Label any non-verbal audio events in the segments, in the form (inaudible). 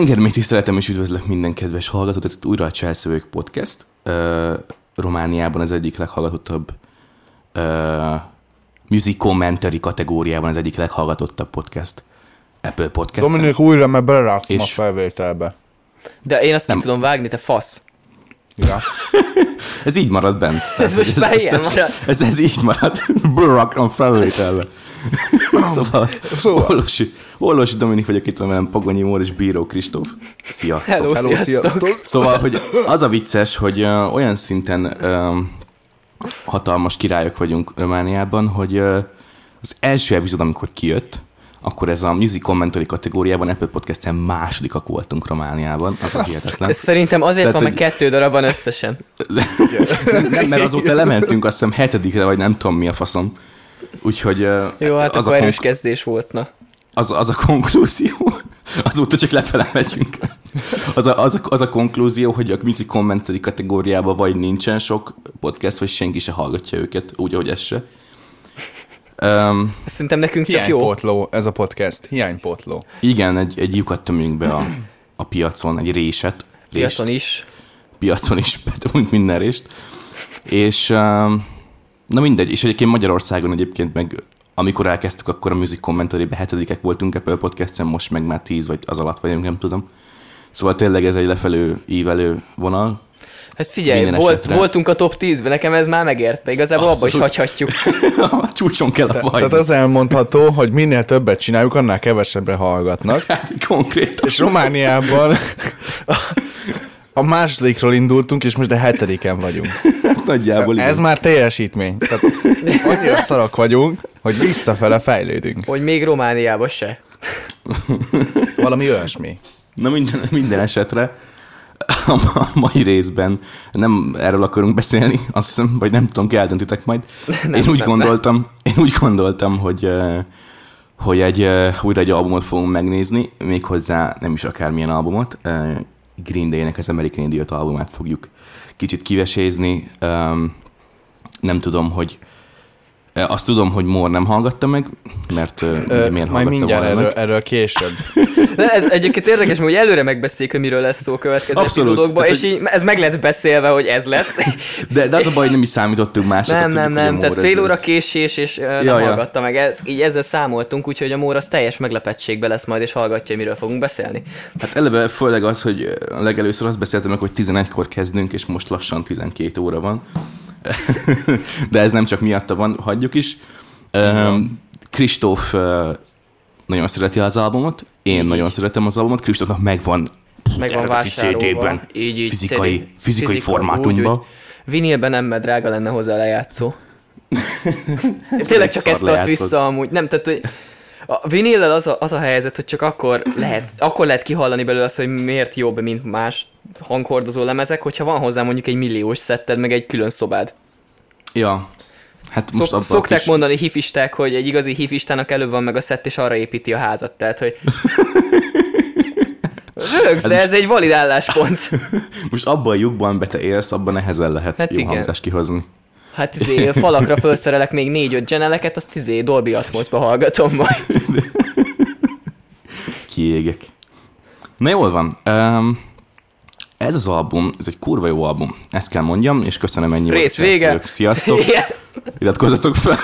Tengermély tiszteletem és üdvözlök minden kedves hallgatót, ez itt újra a Cselszövők Podcast. Uh, Romániában az egyik leghallgatottabb uh, music commentary kategóriában az egyik leghallgatottabb podcast. Apple Podcast. Dominik újra, mert beleraktam És- a felvételbe. De én azt Nem. ki tudom vágni, te fasz. Ja. (laughs) Ez így marad bent. Tehát, most hogy már ilyen marad. Ez, ez így marad. Brakram felvételve. (laughs) szóval, Szóval. Orvosi, Orvosi Dominik vagyok itt van velem, Pagonyi Mór és Bíró Kristóf. Sziasztok. Hello, Hello, sziasztok. sziasztok. Szóval, hogy az a vicces, hogy uh, olyan szinten uh, hatalmas királyok vagyunk Romániában, hogy uh, az első epizód, amikor kijött, akkor ez a music commentary kategóriában Apple Podcast-en másodikak voltunk Romániában. Az a hihetetlen. Ez szerintem azért Tehát, van, hogy- mert kettő darab van összesen. (laughs) Nem, mert azóta lementünk azt hiszem hetedikre, vagy nem tudom mi a faszom. Úgyhogy Jó, hát az, akkor a erős konk- kezdés volt, na. az, az a konklúzió, (laughs) azóta csak lefele megyünk. Az a, az, a, az a konklúzió, hogy a music commentary kategóriában vagy nincsen sok podcast, vagy senki se hallgatja őket, úgy, ahogy ez se. Um, Szerintem nekünk csak jó. Hiánypótló, ez a podcast. Hiánypótló. igen, egy, egy lyukat tömünk be a, a piacon, egy réset. Rést. Piacon is. piacon is (laughs) betömünk minden részt. És um, na mindegy, és egyébként Magyarországon egyébként meg amikor elkezdtük, akkor a Music commentary hetedikek voltunk Apple Podcast-en, most meg már tíz vagy az alatt vagyunk, nem tudom. Szóval tényleg ez egy lefelő, ívelő vonal. Hát figyelj, volt, esetre. voltunk a top 10-ben, nekem ez már megérte. Igazából abba is Abszolút. hagyhatjuk. (laughs) a csúcson kell a baj. Tehát az elmondható, hogy minél többet csináljuk, annál kevesebbre hallgatnak. Hát konkrétan. És Romániában (laughs) a, másodikról indultunk, és most a hetediken vagyunk. (laughs) Nagyjából igen. Ez már teljesítmény. Tehát annyira (laughs) szarak vagyunk, hogy visszafele fejlődünk. Hogy még Romániába se. (laughs) Valami olyasmi. Na minden, minden esetre a, mai részben nem erről akarunk beszélni, azt hiszem, vagy nem tudom, ki eldöntitek majd. Nem, én úgy nem, gondoltam, én úgy gondoltam, hogy hogy egy, újra egy albumot fogunk megnézni, méghozzá nem is akármilyen albumot, Green Day-nek az American Idiot albumát fogjuk kicsit kivesézni. Um, nem tudom, hogy azt tudom, hogy Mór nem hallgatta meg, mert Ö, miért majd hallgatta mindjárt volna erről, meg? erről később. (laughs) De ez egyébként érdekes, mert hogy előre megbeszéljük, hogy miről lesz szó a következő Abszolút. epizódokban, Tehát, és így, ez meg lett beszélve, hogy ez lesz. (laughs) De, de az a baj, hogy nem is számítottunk másra. Nem, nem, nem, tehát ez- fél óra ez- késés, és uh, nem Ja, ja. hallgatta meg. Ez, így ezzel számoltunk, úgyhogy a Mór az teljes meglepettségbe lesz majd, és hallgatja, miről fogunk beszélni. Hát eleve főleg az, hogy a legelőször azt beszéltem meg, hogy 11-kor kezdünk, és most lassan 12 óra van. (laughs) De ez nem csak miatta van, hagyjuk is. Kristóf nagyon szereti az albumot, én nagyon szeretem az albumot, Kristófnak megvan Meg van eredeti vásárolva. Így, így, fizikai, CD. fizikai Fizika, formátumban. úgy, Vinilben nem, mert drága lenne hozzá lejátszó. (laughs) Tényleg csak ezt tart vissza amúgy. Nem, tehát hogy a vinillel az a, az a helyzet, hogy csak akkor lehet, akkor lehet kihallani belőle azt, hogy miért jobb, mint más hanghordozó lemezek, hogyha van hozzá mondjuk egy milliós szetted, meg egy külön szobád. Ja. Hát most Szok, szokták kis... mondani hifisták, hogy egy igazi hifistának előbb van meg a szett, és arra építi a házat. Tehát, hogy... (laughs) Rögsz, de Hát ez egy valid álláspont. (laughs) Most abban a lyukban, be te élsz, abban nehezen lehet Hát jó igen. hangzást kihozni. Hát izé, falakra felszerelek még négy-öt geneleket, azt izé Dolby Atmosba hallgatom majd. kiégek. Na jól van. Um, ez az album, ez egy kurva jó album. Ezt kell mondjam, és köszönöm ennyi Rész vége. Sziasztok, (laughs) Igen. iratkozzatok fel.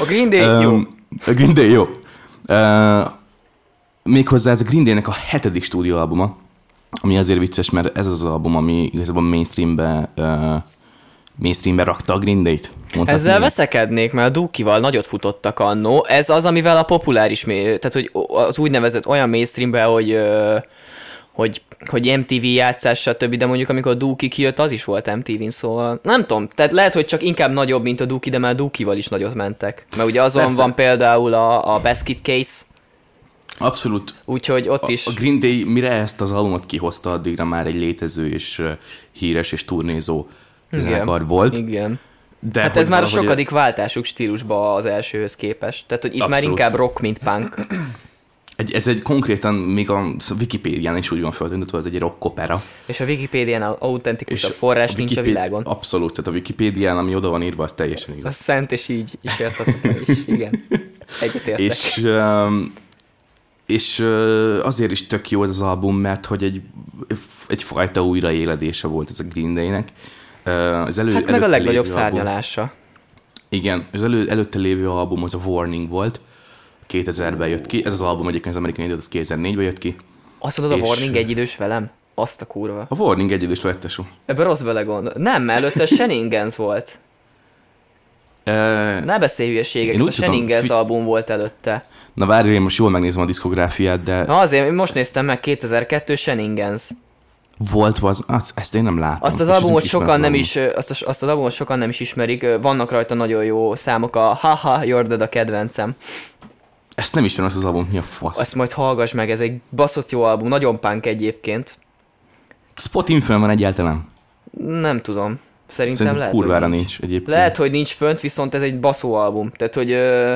A Green Day jó. Um, a Green Day jó. Uh, méghozzá ez a Green Day-nek a hetedik stúdióalbuma, ami azért vicces, mert ez az album, ami igazából mainstreambe, uh, mainstreambe rakta a Green Day-t. Ezzel így. veszekednék, mert a Dukival nagyot futottak annó. Ez az, amivel a populáris, tehát hogy az úgynevezett olyan mainstreambe, hogy hogy, hogy MTV játszás, stb., de mondjuk amikor a Duki kijött, az is volt MTV-n, szóval nem tudom, tehát lehet, hogy csak inkább nagyobb, mint a Duki, de már a Dukival is nagyot mentek. Mert ugye azon Persze. van például a, a Basket Case, Abszolút. úgyhogy ott A, is... a Green Day mire ezt az albumot kihozta, addigra már egy létező és híres és turnézó zenekar volt. Igen. De Hát ez már a sokadik váltásuk stílusba az elsőhöz képest. Tehát, hogy itt már Abszolút. inkább rock, mint punk. (clears throat) Egy, ez egy konkrétan, még a Wikipédián is úgy van feltüntetve, ez egy rock opera. És a Wikipédián autentikusabb forrás nincs a világon. Abszolút, tehát a Wikipédián, ami oda van írva, az teljesen igaz. Az szent, és így is értetek is. Igen. Egyetértek. És um, és azért is tök jó ez az album, mert hogy egy, egyfajta újraéledése volt ez a Green Day-nek. Az elő, Hát meg a legnagyobb album- szárnyalása. Igen, az elő, előtte lévő album az a Warning volt. 2000-ben jött ki. Ez az album egyébként az American Idiot, az 2004-ben jött ki. Azt mondod, a És- Warning egyidős velem? Azt a kurva. A Warning egy idős lett tesó. Ebben rossz vele gond. Nem, előtte (laughs) Shenanigans volt. Ne beszélj hülyeségeket, a tudom, Shenanigans fi- album volt előtte. Na várj, én most jól megnézem a diszkográfiát, de Na azért, én most néztem meg 2002 Shenanigans. Volt az, az, ezt én nem látom. Azt az albumot sokan nem az is, azt, a- azt az albumot sokan nem is ismerik, vannak rajta nagyon jó számok, a Haha, You're Dead a kedvencem. Ezt nem ismerem, azt az album, mi a fasz. Azt majd hallgass meg, ez egy baszott jó album, nagyon punk egyébként. Spotin fönn van egyáltalán. Nem tudom. Szerintem, Szerintem lehet, kurvára hogy nincs egyébként. Lehet, hogy nincs fönt, viszont ez egy baszó album. Tehát, hogy ö,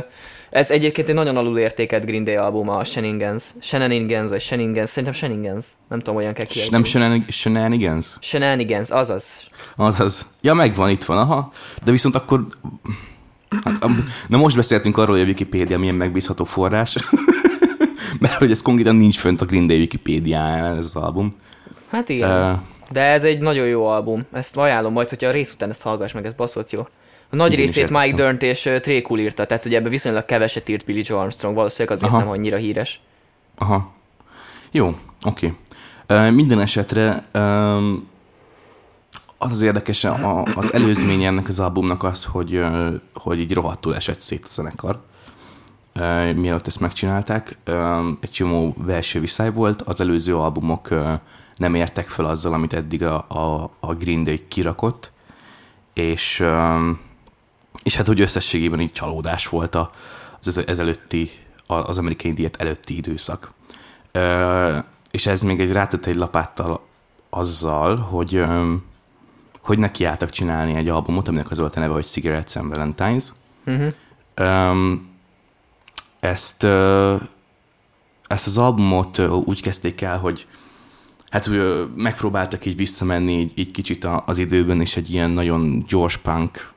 ez egyébként egy nagyon alulértékelt Green Day album, a Shenanigans. Shenanigans, vagy Shenanigans, szerintem Shenanigans. Nem tudom, olyan kell kiejteni. nem Shenan- Shenanigans? Shenanigans, azaz. Azaz. Ja, megvan, itt van, aha. De viszont akkor... Hát, Na most beszéltünk arról, hogy a Wikipédia milyen megbízható forrás. (laughs) Mert hogy ez konkrétan nincs fönt a Green Day Wikipédiáján ez az album. Hát igen. Uh, De ez egy nagyon jó album. Ezt ajánlom majd, hogyha a rész után ezt hallgass meg, ez baszott jó. A nagy Igen, részét Mike. Dirnt és Cool írta, tehát ugye ebben viszonylag keveset írt Billy Joe Armstrong, valószínűleg azért Aha. nem annyira híres. aha. Jó, oké. Uh, minden esetre um, az az érdekes, a, az előzménye ennek az albumnak az, hogy, uh, hogy így rohadtul esett szét a zenekar. Uh, mielőtt ezt megcsinálták. Egy csomó belső viszály volt, az előző albumok uh, nem értek fel azzal, amit eddig a, a, a Green Day kirakott, és, um, és hát hogy összességében így csalódás volt az ez- ezelőtti, az amerikai diét előtti időszak. És ez még egy rátett egy lapáttal azzal, hogy, hogy nekiálltak csinálni egy albumot, aminek az volt a neve, hogy Cigarettes and Valentines. Uh-huh. Ezt, ezt az albumot úgy kezdték el, hogy hát ö, megpróbáltak így visszamenni így, így kicsit az időben, és egy ilyen nagyon gyors punk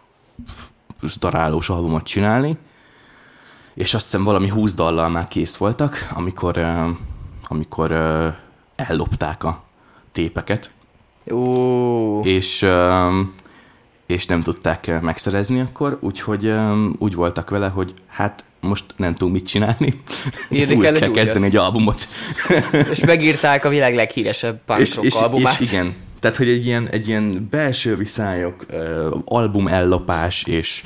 darálós albumot csinálni, és azt hiszem valami 20 dallal már kész voltak, amikor, amikor ellopták a tépeket, Ú, és, és nem tudták megszerezni akkor, úgyhogy úgy voltak vele, hogy hát most nem tudunk mit csinálni. Írni kell kell kezdeni egy albumot. és megírták a világ leghíresebb (laughs) punk és, és, albumát. és, igen, tehát hogy egy ilyen, egy ilyen belső viszályok, album ellopás és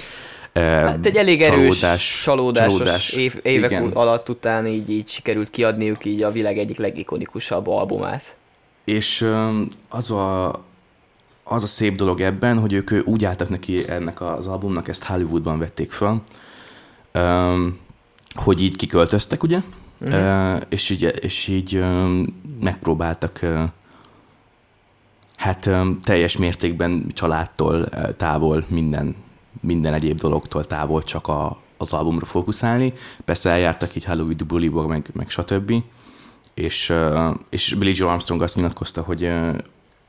Hát egy elég erős, csalódás, csalódásos csalódás, év, évek igen. alatt után így, így sikerült kiadniuk így a világ egyik legikonikusabb albumát. És az a, az a szép dolog ebben, hogy ők úgy álltak neki ennek az albumnak, ezt Hollywoodban vették fel, hogy így kiköltöztek, ugye? Mhm. Uh, és így, és így megpróbáltak hát teljes mértékben családtól távol, minden, minden egyéb dologtól távol csak a, az albumra fókuszálni. Persze eljártak így Hollywood buliba, meg, meg stb. És, és Billy Joe Armstrong azt nyilatkozta, hogy,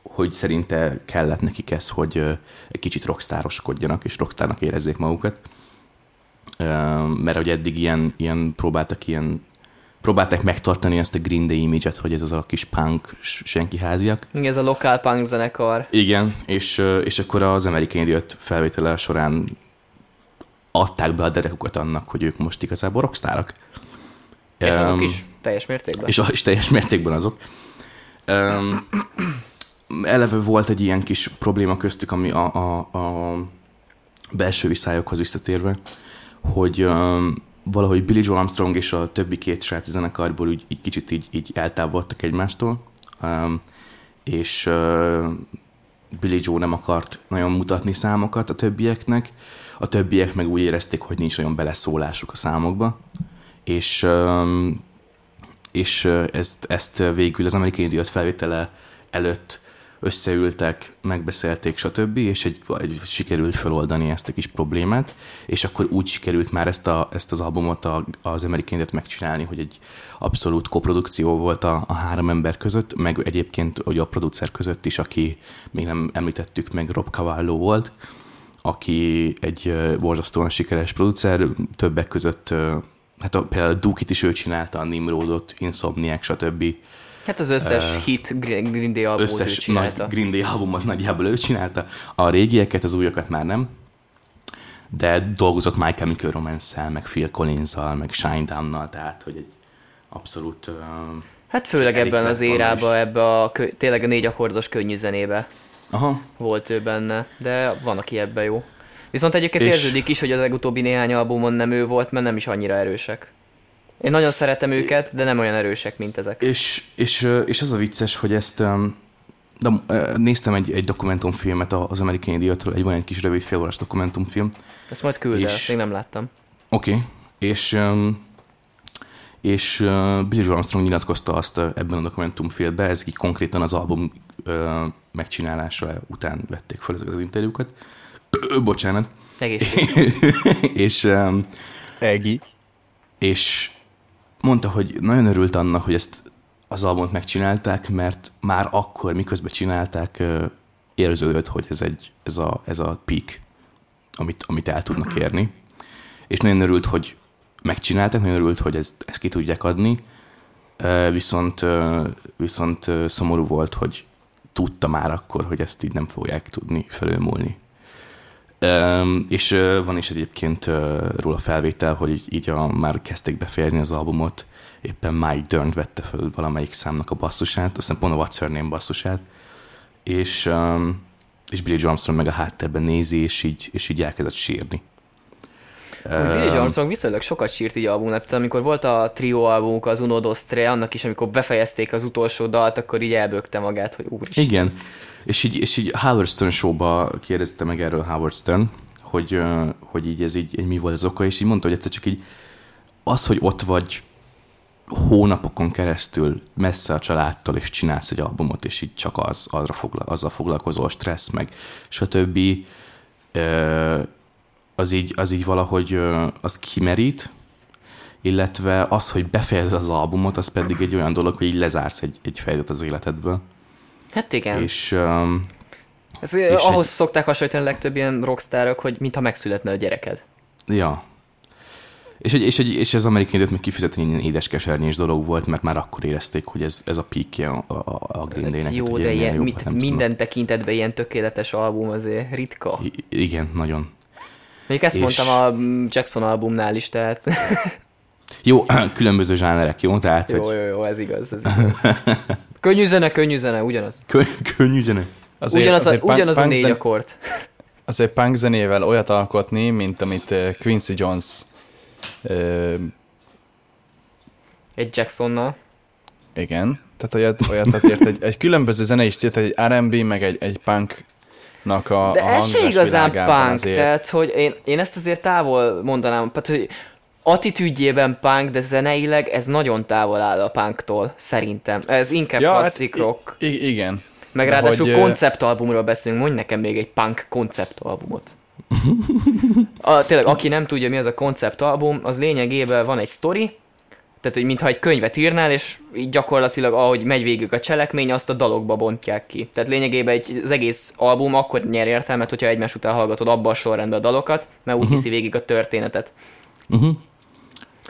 hogy szerinte kellett nekik ez, hogy egy kicsit rockstároskodjanak, és rockstárnak érezzék magukat. Mert hogy eddig ilyen, ilyen próbáltak ilyen próbálták megtartani ezt a Green Day image hogy ez az a kis punk senki háziak. Igen, ez a lokál punk zenekar. Igen, és, és akkor az American Idiot felvétele során adták be a derekukat annak, hogy ők most igazából rockstárok. És azok is, teljes mértékben. És, és teljes mértékben azok. Um, eleve volt egy ilyen kis probléma köztük, ami a, a, a belső viszályokhoz visszatérve, hogy um, valahogy Billy Joe Armstrong és a többi két srác zenekarból úgy, így kicsit így, így eltávolodtak egymástól, um, és uh, Billy Joe nem akart nagyon mutatni számokat a többieknek, a többiek meg úgy érezték, hogy nincs olyan beleszólásuk a számokba, és um, és ö, ezt, ezt végül az amerikai idiot felvétele előtt összeültek, megbeszélték, stb., és egy, egy, sikerült feloldani ezt a kis problémát, és akkor úgy sikerült már ezt, a, ezt az albumot a, az amerikai idiot megcsinálni, hogy egy abszolút koprodukció volt a, a három ember között, meg egyébként hogy a producer között is, aki még nem említettük meg, Rob Cavallo volt, aki egy borzasztóan sikeres producer, többek között hát a, például Dukit is ő csinálta, a Nimrodot, Insomniac, stb. Hát az összes Ö, hit Green Day albumot ő Összes nagy csinálta. Green Day albumot nagyjából ő csinálta. A régieket, az újakat már nem. De dolgozott My Chemical Romance-szel, meg Phil Collins-zal, meg Shinedown-nal, tehát hogy egy abszolút... Uh, Hát főleg ebben az érában, ebbe a tényleg a négy akkordos könnyű zenébe aha, volt ő benne, de van, aki ebben jó. Viszont egyébként És- érződik is, hogy az legutóbbi néhány albumon nem ő volt, mert nem is annyira erősek. Én nagyon szeretem őket, de nem olyan erősek, mint ezek. És, és, és az a vicces, hogy ezt de, néztem egy, egy dokumentumfilmet az American Idiotról, egy van egy kis rövid félórás dokumentumfilm. Ezt majd küld el, és- ezt még nem láttam. Oké. Okay. És, és Billy Armstrong nyilatkozta azt ebben a dokumentumfilmben, ez így konkrétan az album megcsinálása után vették fel ezeket az interjúkat. Bocsánat. Egészség. (laughs) és, Egi. és mondta, hogy nagyon örült annak, hogy ezt az albumot megcsinálták, mert már akkor, miközben csinálták, érződött, hogy ez, egy, ez, a, ez a peak, amit, amit el tudnak érni. És nagyon örült, hogy megcsinálták, nagyon örült, hogy ezt, ezt ki tudják adni, viszont, viszont szomorú volt, hogy tudta már akkor, hogy ezt így nem fogják tudni felülmúlni. És van is egyébként róla felvétel, hogy így, a, már kezdték befejezni az albumot, éppen Mike Dern vette föl valamelyik számnak a basszusát, aztán pont a What's Her Name basszusát, és, és Billy Armstrong meg a háttérben nézi, és így, és így elkezdett sírni. Billy Armstrong viszonylag sokat sírt így albumnál, tehát amikor volt a trio albumuk, az Uno Dos Tre, annak is, amikor befejezték az utolsó dalt, akkor így elbökte magát, hogy úristen. Igen, és így, és így Howard Stern show-ba kérdezte meg erről Howard Stern, hogy, hogy így ez így, így mi volt az oka, és így mondta, hogy egyszer csak így az, hogy ott vagy hónapokon keresztül messze a családtól, és csinálsz egy albumot, és így csak az, arra fogla, azzal foglalkozol, stressz, meg stb. Ö, Az így, az így valahogy az kimerít, illetve az, hogy befejezed az albumot, az pedig egy olyan dolog, hogy így lezársz egy, egy fejezet az életedből. Hát igen. És um, Ez, és ahhoz szokták hasonlítani a legtöbb ilyen rockstárok, hogy mintha megszületne a gyereked. ja. És, egy, és, egy, és ez amerikai időt még kifizetni ilyen édes kesernyés dolog volt, mert már akkor érezték, hogy ez, ez a peakje a, a, a Green Day-nek. Hát jó, hogy de ennél ilyen, jobb, mit, hát tudom. minden tekintetben ilyen tökéletes album azért ritka. I- igen, nagyon. Még ezt és- mondtam a Jackson albumnál is, tehát Jó, (clears throat) különböző zsánerek, jó? Tehát, jó, hogy jó, jó, ez igaz, ez igaz. (laughs) Könnyű zene, könnyű zene, ugyanaz. kö- könnyű zene. ugyanaz a, punk- ugyanaz a punk négy zen- akkord. (laughs) Azért punk zenével olyat alkotni, mint amit Quincy Jones uh, Egy Jacksonnal. igen, tehát olyat, olyat azért egy, egy különböző zenei stílt, egy R&B, meg egy, egy punknak a De a ez se igazán punk, azért. tehát hogy én, én ezt azért távol mondanám, tehát hogy attitűdjében punk, de zeneileg ez nagyon távol áll a punktól, szerintem. Ez inkább Ja, hát klasszik i- rock. I- igen. Meg de ráadásul hogy, konceptalbumról beszélünk, mondj nekem még egy punk konceptalbumot. (laughs) a, tényleg, aki nem tudja, mi az a konceptalbum, az lényegében van egy sztori, tehát, hogy mintha egy könyvet írnál, és így gyakorlatilag, ahogy megy végig a cselekmény, azt a dalokba bontják ki. Tehát lényegében egy, az egész album akkor nyer értelmet, hogyha egymás után hallgatod abban a sorrendben a dalokat, mert úgy uh-huh. viszi végig a történetet. Uh-huh.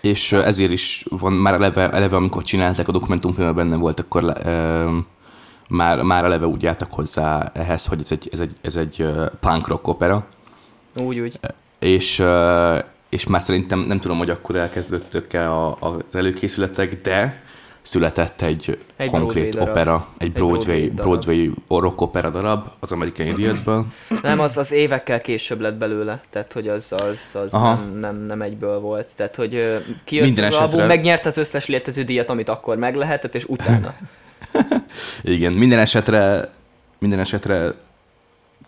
És ezért is van már eleve, eleve amikor csinálták a dokumentumfilmben benne volt, akkor le, már, már eleve úgy álltak hozzá ehhez, hogy ez egy, ez egy, ez egy punk rock opera, Úgy, úgy. és, és már szerintem nem tudom, hogy akkor elkezdődtök-e az előkészületek, de született egy, Egy konkrét Broadway darab. opera, egy Broadway, Broadway Broadway, darab. Broadway rock opera darab az American Idiotből. Nem, az, az évekkel később lett belőle, tehát hogy az, az, az Aha. nem, nem, nem, egyből volt. Tehát, hogy kijött Minden az esetre- album, megnyerte az összes létező díjat, amit akkor meg lehetett, és utána. (laughs) Igen, minden esetre, minden esetre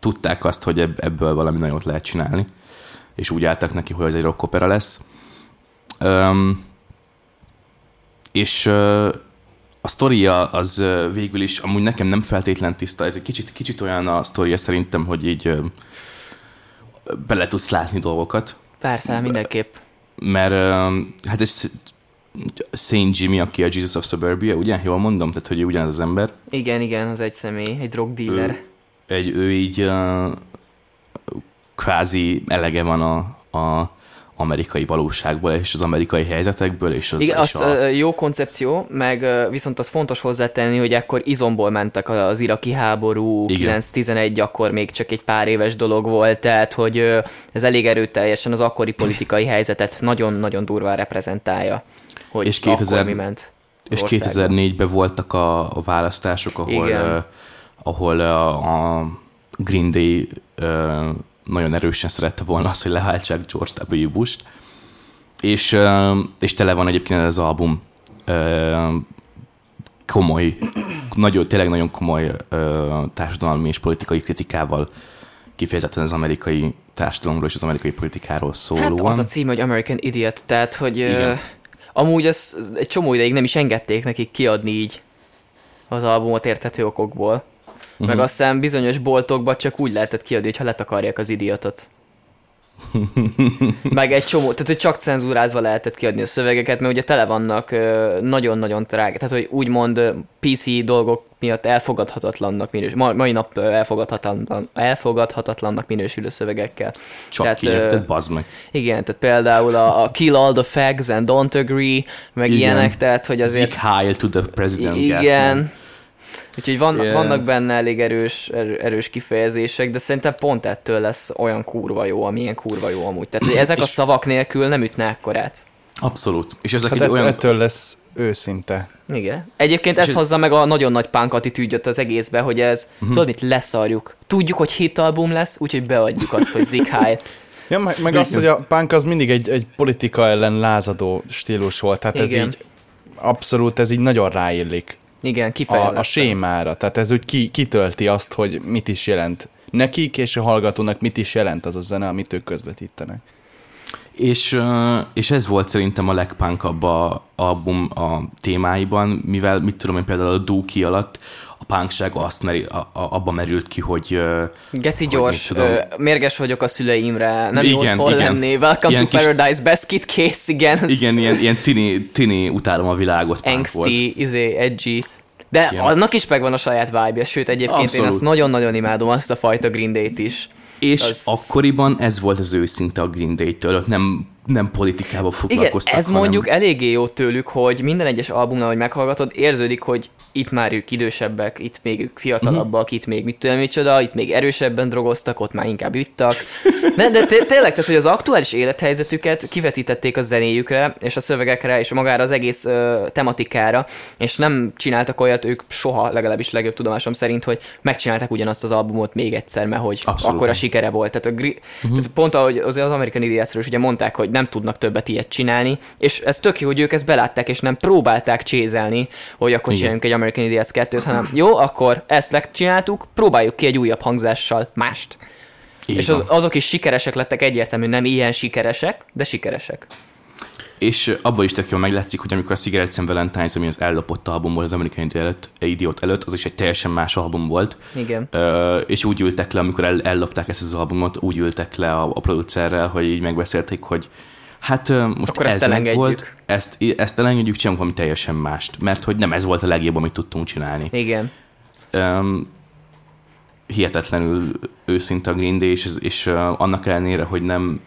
tudták azt, hogy ebb- ebből valami nagyot lehet csinálni, és úgy álltak neki, hogy ez egy rock opera lesz. Um, és uh, a sztoria az uh, végül is amúgy nekem nem feltétlen tiszta, ez egy kicsit, kicsit olyan a sztoria szerintem, hogy így uh, bele tudsz látni dolgokat, Persze, mindenképp. mert uh, hát ez Saint Jimmy, aki a Jesus of Suburbia, ugye? Jól mondom? Tehát, hogy ugyanaz az ember. Igen, igen, az egy személy, egy drug dealer. Ő, egy, ő így uh, kvázi elege van a, a, amerikai valóságból, és az amerikai helyzetekből, és az, Igen, és az a... jó koncepció, meg viszont az fontos hozzátenni, hogy akkor izomból mentek az iraki háború, 9-11, akkor még csak egy pár éves dolog volt, tehát hogy ez elég erőteljesen az akkori politikai helyzetet nagyon-nagyon durván reprezentálja, hogy és 2000, akkor mi ment. És 2004-ben voltak a, a választások, ahol, uh, ahol a, a Green Day uh, nagyon erősen szerette volna azt, hogy leháltsák George W. Bush-t, és, és tele van egyébként az album komoly, nagyon, tényleg nagyon komoly társadalmi és politikai kritikával kifejezetten az amerikai társadalomról és az amerikai politikáról szólóan. Hát az a cím, hogy American Idiot, tehát, hogy Igen. amúgy az egy csomó ideig nem is engedték nekik kiadni így az albumot érthető okokból. Uh-huh. Meg aztán bizonyos boltokban csak úgy lehetett kiadni, ha letakarják az idiotot. (laughs) meg egy csomó, tehát hogy csak cenzúrázva lehetett kiadni a szövegeket, mert ugye tele vannak nagyon-nagyon drága, tehát hogy úgymond PC dolgok miatt elfogadhatatlannak minős, ma, mai nap elfogadhatatlan, elfogadhatatlannak minősülő szövegekkel. Csak tehát, kiérted, bazd meg. Igen, tehát például a, a Kill All the Facts and Don't Agree, meg igen. ilyenek, tehát hogy azért... Zig Heil to the President Igen, Úgyhogy van, yeah. vannak benne elég erős, erős kifejezések, de szerintem pont ettől lesz olyan kurva jó, amilyen kurva jó amúgy. Tehát, hogy (clears throat) ezek a szavak nélkül nem ütne ekkorát. Abszolút. És ezek hát egy olyan... ettől lesz őszinte. Igen. Egyébként ez hozza meg a nagyon nagy punk attitűdjöt az egészbe, hogy ez, uh-huh. tudod mit, leszarjuk. Tudjuk, hogy hit album lesz, úgyhogy beadjuk azt, hogy Zig Heil. (laughs) Ja, meg, meg az, hogy a punk az mindig egy, egy politika ellen lázadó stílus volt, tehát Igen. ez így abszolút, ez így nagyon ráillik. Igen, kifejezetten. A, a sémára, tehát ez úgy ki, kitölti azt, hogy mit is jelent nekik, és a hallgatónak mit is jelent az a zene, amit ők közvetítenek. És, és ez volt szerintem a legpunkabb a album a témáiban, mivel mit tudom én például a Dookie alatt punkság azt meri, a, a, abba merült ki, hogy... Geci hogy gyors, tudom, ö, mérges vagyok a szüleimre, nem igen, jó hol igen. lenni, welcome ilyen to kis, Paradise, kid case, igen. Igen, ilyen, ilyen tini, tini utálom a világot Angsty, izé, edgy. De igen. annak is megvan a saját vibe sőt egyébként Abszolút. én azt nagyon-nagyon imádom, azt a fajta Green Day-t is. És az... akkoriban ez volt az őszinte a Green Day-től, nem nem politikával foglalkoztak. Igen, ez hanem... mondjuk eléggé jó tőlük, hogy minden egyes albumnál, hogy meghallgatod, érződik, hogy itt már ők idősebbek, itt még ők fiatalabbak, uh-huh. itt még mit tudom micsoda, itt még erősebben drogoztak, ott már inkább ittak. Ne, de tényleg, tehát, hogy az aktuális élethelyzetüket kivetítették a zenéjükre, és a szövegekre, és magára az egész uh, tematikára, és nem csináltak olyat ők soha, legalábbis legjobb tudomásom szerint, hogy megcsinálták ugyanazt az albumot még egyszer, mert hogy akkor a sikere volt. Tehát, a gri- uh-huh. tehát pont ahogy az American Idiotsről is ugye mondták, hogy nem tudnak többet ilyet csinálni, és ez tök jó, hogy ők ezt belátták, és nem próbálták csézelni, hogy akkor Igen. csináljunk egy American Idiots 2 hanem jó, akkor ezt csináltuk, próbáljuk ki egy újabb hangzással mást. Így és az, azok is sikeresek lettek, egyértelmű nem ilyen sikeresek, de sikeresek. És abban is tök jól meglátszik, hogy amikor a Cigarettes and Valentine's, ami az ellopott album volt az Amerikai előtt, Idiot előtt, az is egy teljesen más album volt. Igen. Uh, és úgy ültek le, amikor el, ellopták ezt az albumot, úgy ültek le a, a producerrel, hogy így megbeszélték, hogy Hát most Akkor ez ezt elengedjük. Volt, ezt, ezt elengedjük, csinálunk valami teljesen mást, mert hogy nem ez volt a legjobb, amit tudtunk csinálni. Igen. Um, hihetetlenül őszinte a Green Day, és, és uh, annak ellenére, hogy nem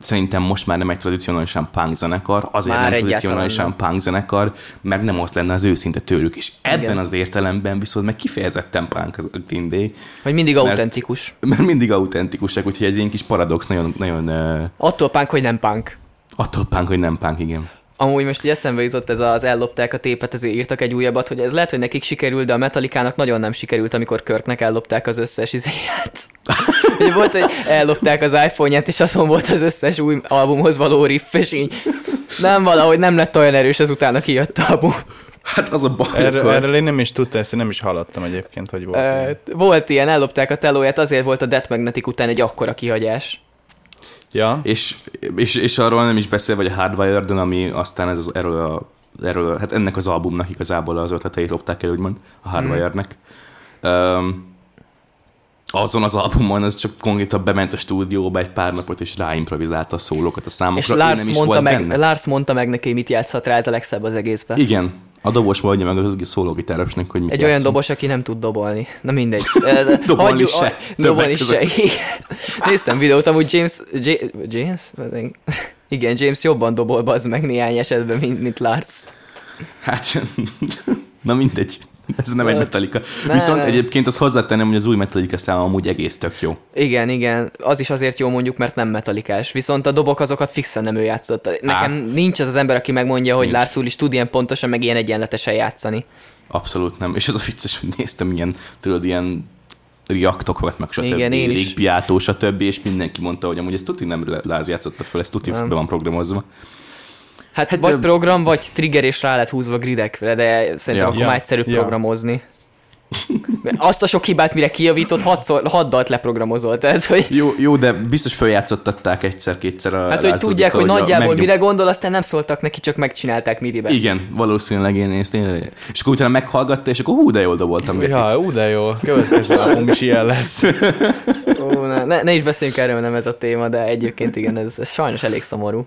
szerintem most már nem egy tradicionálisan punk zenekar, azért már nem tradicionálisan punk zenekar, mert nem az lenne az őszinte tőlük, és ebben Igen. az értelemben viszont meg kifejezetten punk az a Green Day. Hogy mindig mert, autentikus. (laughs) Mert mindig autentikusak, úgyhogy ez ilyen kis paradox, nagyon... nagyon Attól punk, hogy nem punk. Attól punk, hogy nem punk, igen. Amúgy most így eszembe jutott ez az ellopták a tépet, ezért írtak egy újabbat, hogy ez lehet, hogy nekik sikerült, de a Metallikának nagyon nem sikerült, amikor Körknek ellopták az összes izéját. (laughs) Ugye volt, hogy ellopták az iPhone-ját, és azon volt az összes új albumhoz való riff, és így nem valahogy nem lett olyan erős az utána kijött album. Hát az a baj. Erről, erről én nem is tudtam, ezt én nem is hallottam egyébként, hogy volt. E, ilyen. Volt ilyen, ellopták a telóját, azért volt a Death Magnetic után egy akkora kihagyás. Ja. És, és, és arról nem is beszél, vagy a hardwired ami aztán ez az, erről, a, erről, hát ennek az albumnak igazából az ötleteit lopták el, úgymond, a Hardwired-nek. Mm. Um, azon az albumon az csak konkrétan bement a stúdióba egy pár napot, és ráimprovizálta a szólókat a számokra. És Lars, mondta meg, Lars mondta meg neki, mit játszhat rá, ez a legszebb az egészben. Igen, A dobos mondja meg az szólógitárosnak, hogy mit Egy játszunk. olyan dobos, aki nem tud dobolni. Na mindegy. (laughs) Dobolni hagyjuk- se, a- Dobolni se. többek igen. Néztem videót, amúgy James... J- James? (laughs) Igen, James jobban dobol az meg néhány esetben, mint, mint Lars. Hát, (laughs) na mindegy. (laughs) Ez nem egy Metallica. ne, Viszont ne. egyébként azt hozzátennem, hogy az új Metallica szám amúgy egész tök jó. Igen, igen. Az is azért jó mondjuk, mert nem metalikás. Viszont a dobok azokat fixen nem ő játszott. Nekem Á. nincs az az ember, aki megmondja, hogy. Lars is tud ilyen pontosan, meg ilyen egyenletesen játszani. Abszolút nem. És az a vicces, hogy néztem ilyen, tudod, ilyen reaktokat, meg stb. Igen, én is. Légpiátó, stb. És mindenki mondta, hogy amúgy ezt tuti nem Láz játszotta fel, ezt tuti Nem. be van programozva. Hát, Hát, vagy ö- program, vagy trigger és rá lett húzva gridekre, de szerintem Ja. akkor Ja. már egyszerűbb Ja. programozni. (laughs) Azt a sok hibát, mire kijavított, hatszor, hat dalt leprogramozol, tehát, hogy Jó, jó, de biztos feljátszottatták egyszer-kétszer a Hát, hogy tudják, hogy nagyjából megnyom- mire gondol, aztán nem szóltak neki, csak megcsinálták midibe. Igen, valószínűleg én ezt tényleg. És akkor utána meghallgatta, és akkor hú, de jól doboltam. Geci. Ja, ú, de jó. Következő album is ilyen lesz. Ó, ne, ne, ne, is beszéljünk erről, nem ez a téma, de egyébként igen, ez, ez sajnos elég szomorú.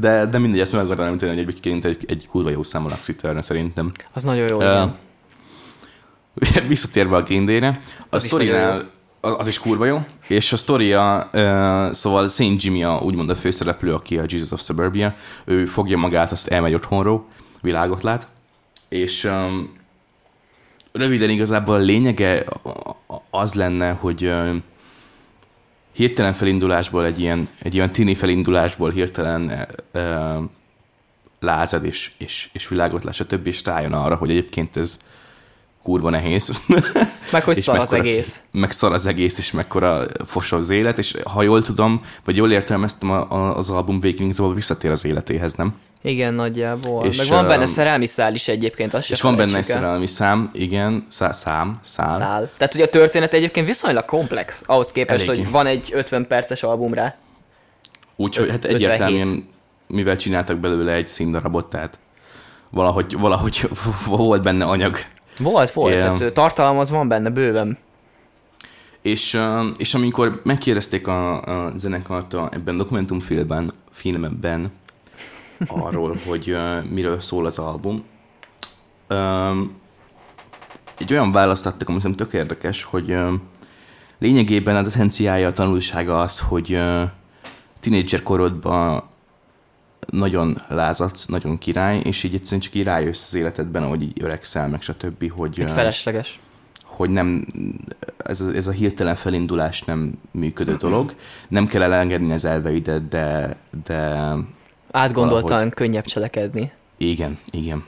De, de mindegy, ezt meg akartam említeni, hogy egyébként egy, egy kurva jó szám a Luxy Turner szerintem. Az nagyon jó. Ö, igen. Visszatérve a Green a sztorinál az is kurva jó, és a sztoria, uh, szóval St. Jimmy a, úgymond a főszereplő, aki a Jesus of Suburbia, ő fogja magát, azt elmegy otthonról, világot lát, és um, röviden igazából a lényege az lenne, hogy um, hirtelen felindulásból, egy ilyen, egy ilyen tini felindulásból hirtelen uh, lázad és, és, és világot lát, stb. és rájön arra, hogy egyébként ez kurva nehéz. (laughs) Meg hogy szar az egész. Meg szar az egész, és mekkora fos az élet, és ha jól tudom, vagy jól értelmeztem az album végén, igazából visszatér az életéhez, nem? Igen, nagyjából. És, Meg van benne öm, szerelmi szál is egyébként, azt és van benne szerelmi szám, igen, szá, szám, szál. Szál. Tehát, hogy a történet egyébként viszonylag komplex, ahhoz képest, Eléggé. hogy van egy 50 perces album rá. Úgyhogy hát 57. egyértelműen, mivel csináltak belőle egy színdarabot, tehát valahogy, valahogy (laughs) volt benne anyag. Volt, volt, Igen. tehát ö, tartalom az van benne bőven. És, és amikor megkérdezték a, a zenekart a, ebben dokumentumfilmben filmben arról, hogy miről szól az album, um, egy olyan választ adtak, ami tök érdekes, hogy lényegében az eszenciája, a tanulsága az, hogy tínédzser korodban nagyon lázadsz, nagyon király, és így egyszerűen csak így rájössz az életedben, ahogy így öregszel, meg stb., hogy... Ö, felesleges. hogy nem, ez a, ez a hirtelen felindulás nem működő dolog. Nem kell elengedni az elveidet, de, de Átgondoltan Valahogy. könnyebb cselekedni. igen, igen.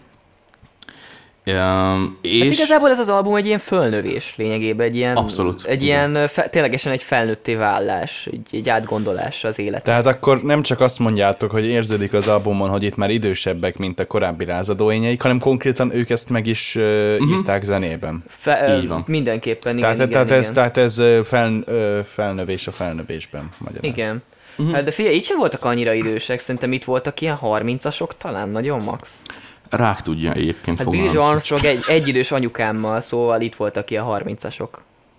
Um, és Hát igazából ez az album egy ilyen fölnövés lényegében, egy ilyen, Abszolút, egy igen. ilyen fe, ténylegesen egy felnőtté válás, egy, egy átgondolás az élet. Tehát akkor nem csak azt mondjátok, hogy érződik az albumon, hogy itt már idősebbek, mint a korábbi lázadóényeik, hanem konkrétan ők ezt meg is uh, írták zenében. Fe, Így van. Mindenképpen, igen, tehát, igen, tehát, igen. ez, tehát ez fel, felnövés a felnövésben. Magyarán. Igen. Uh-huh. Hát de figyelj, itt sem voltak annyira idősek, szerintem itt voltak ilyen 30-asok talán, nagyon max. rák tudja egyébként Hát Billy. Armstrong egy, egy idős anyukámmal, szóval itt voltak ilyen 30-asok.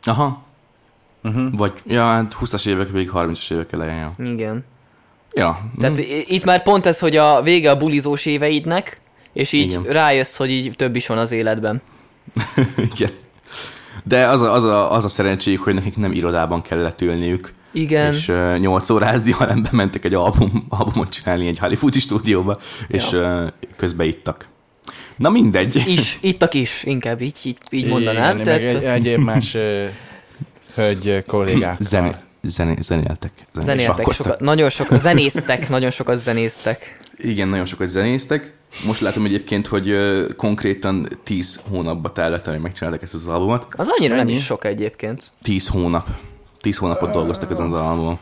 Aha. Uh-huh. Vagy, ja, hát 20-as évek végig, 30-as évek elején, ja. Igen. Ja, Tehát i- itt már pont ez, hogy a vége a bulizós éveidnek, és így Igen. rájössz, hogy így több is van az életben. (laughs) igen. De az a, az, a, az a szerencséjük, hogy nekik nem irodában kellett ülniük, Igen. és uh, 8 órázni, hanem bementek egy album, albumot csinálni egy hollywoodi stúdióba, és uh, közben ittak. Na mindegy. Is, ittak is, inkább így, így, így mondanám. Igen, Tehát meg egy, egyéb más ö, hölgy kollégákkal. (laughs) Zené, zené, zenéltek. zenéltek, sakkoztak. sokat, nagyon sokat zenéztek, nagyon sokat zenéztek. Igen, nagyon sokat zenéztek. Most látom egyébként, hogy uh, konkrétan 10 hónapba tellett, hogy megcsináltak ezt az albumot. Az annyira nem Ennyi? is sok egyébként. 10 hónap. 10 hónapot dolgoztak ezen az albumon.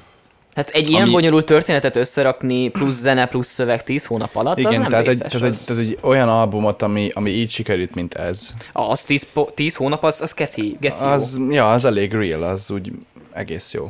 Hát egy ilyen Ami- bonyolult történetet összerakni, plusz zene, plusz szöveg 10 hónap alatt, az Igen, nem tehát egy, vészes. tehát, egy, az, tehát egy olyan albumot, ami, ami így sikerült, mint ez. az 10, po- 10 hónap, az, az keci, geci az... Az, ja, az elég real, az úgy egész jó.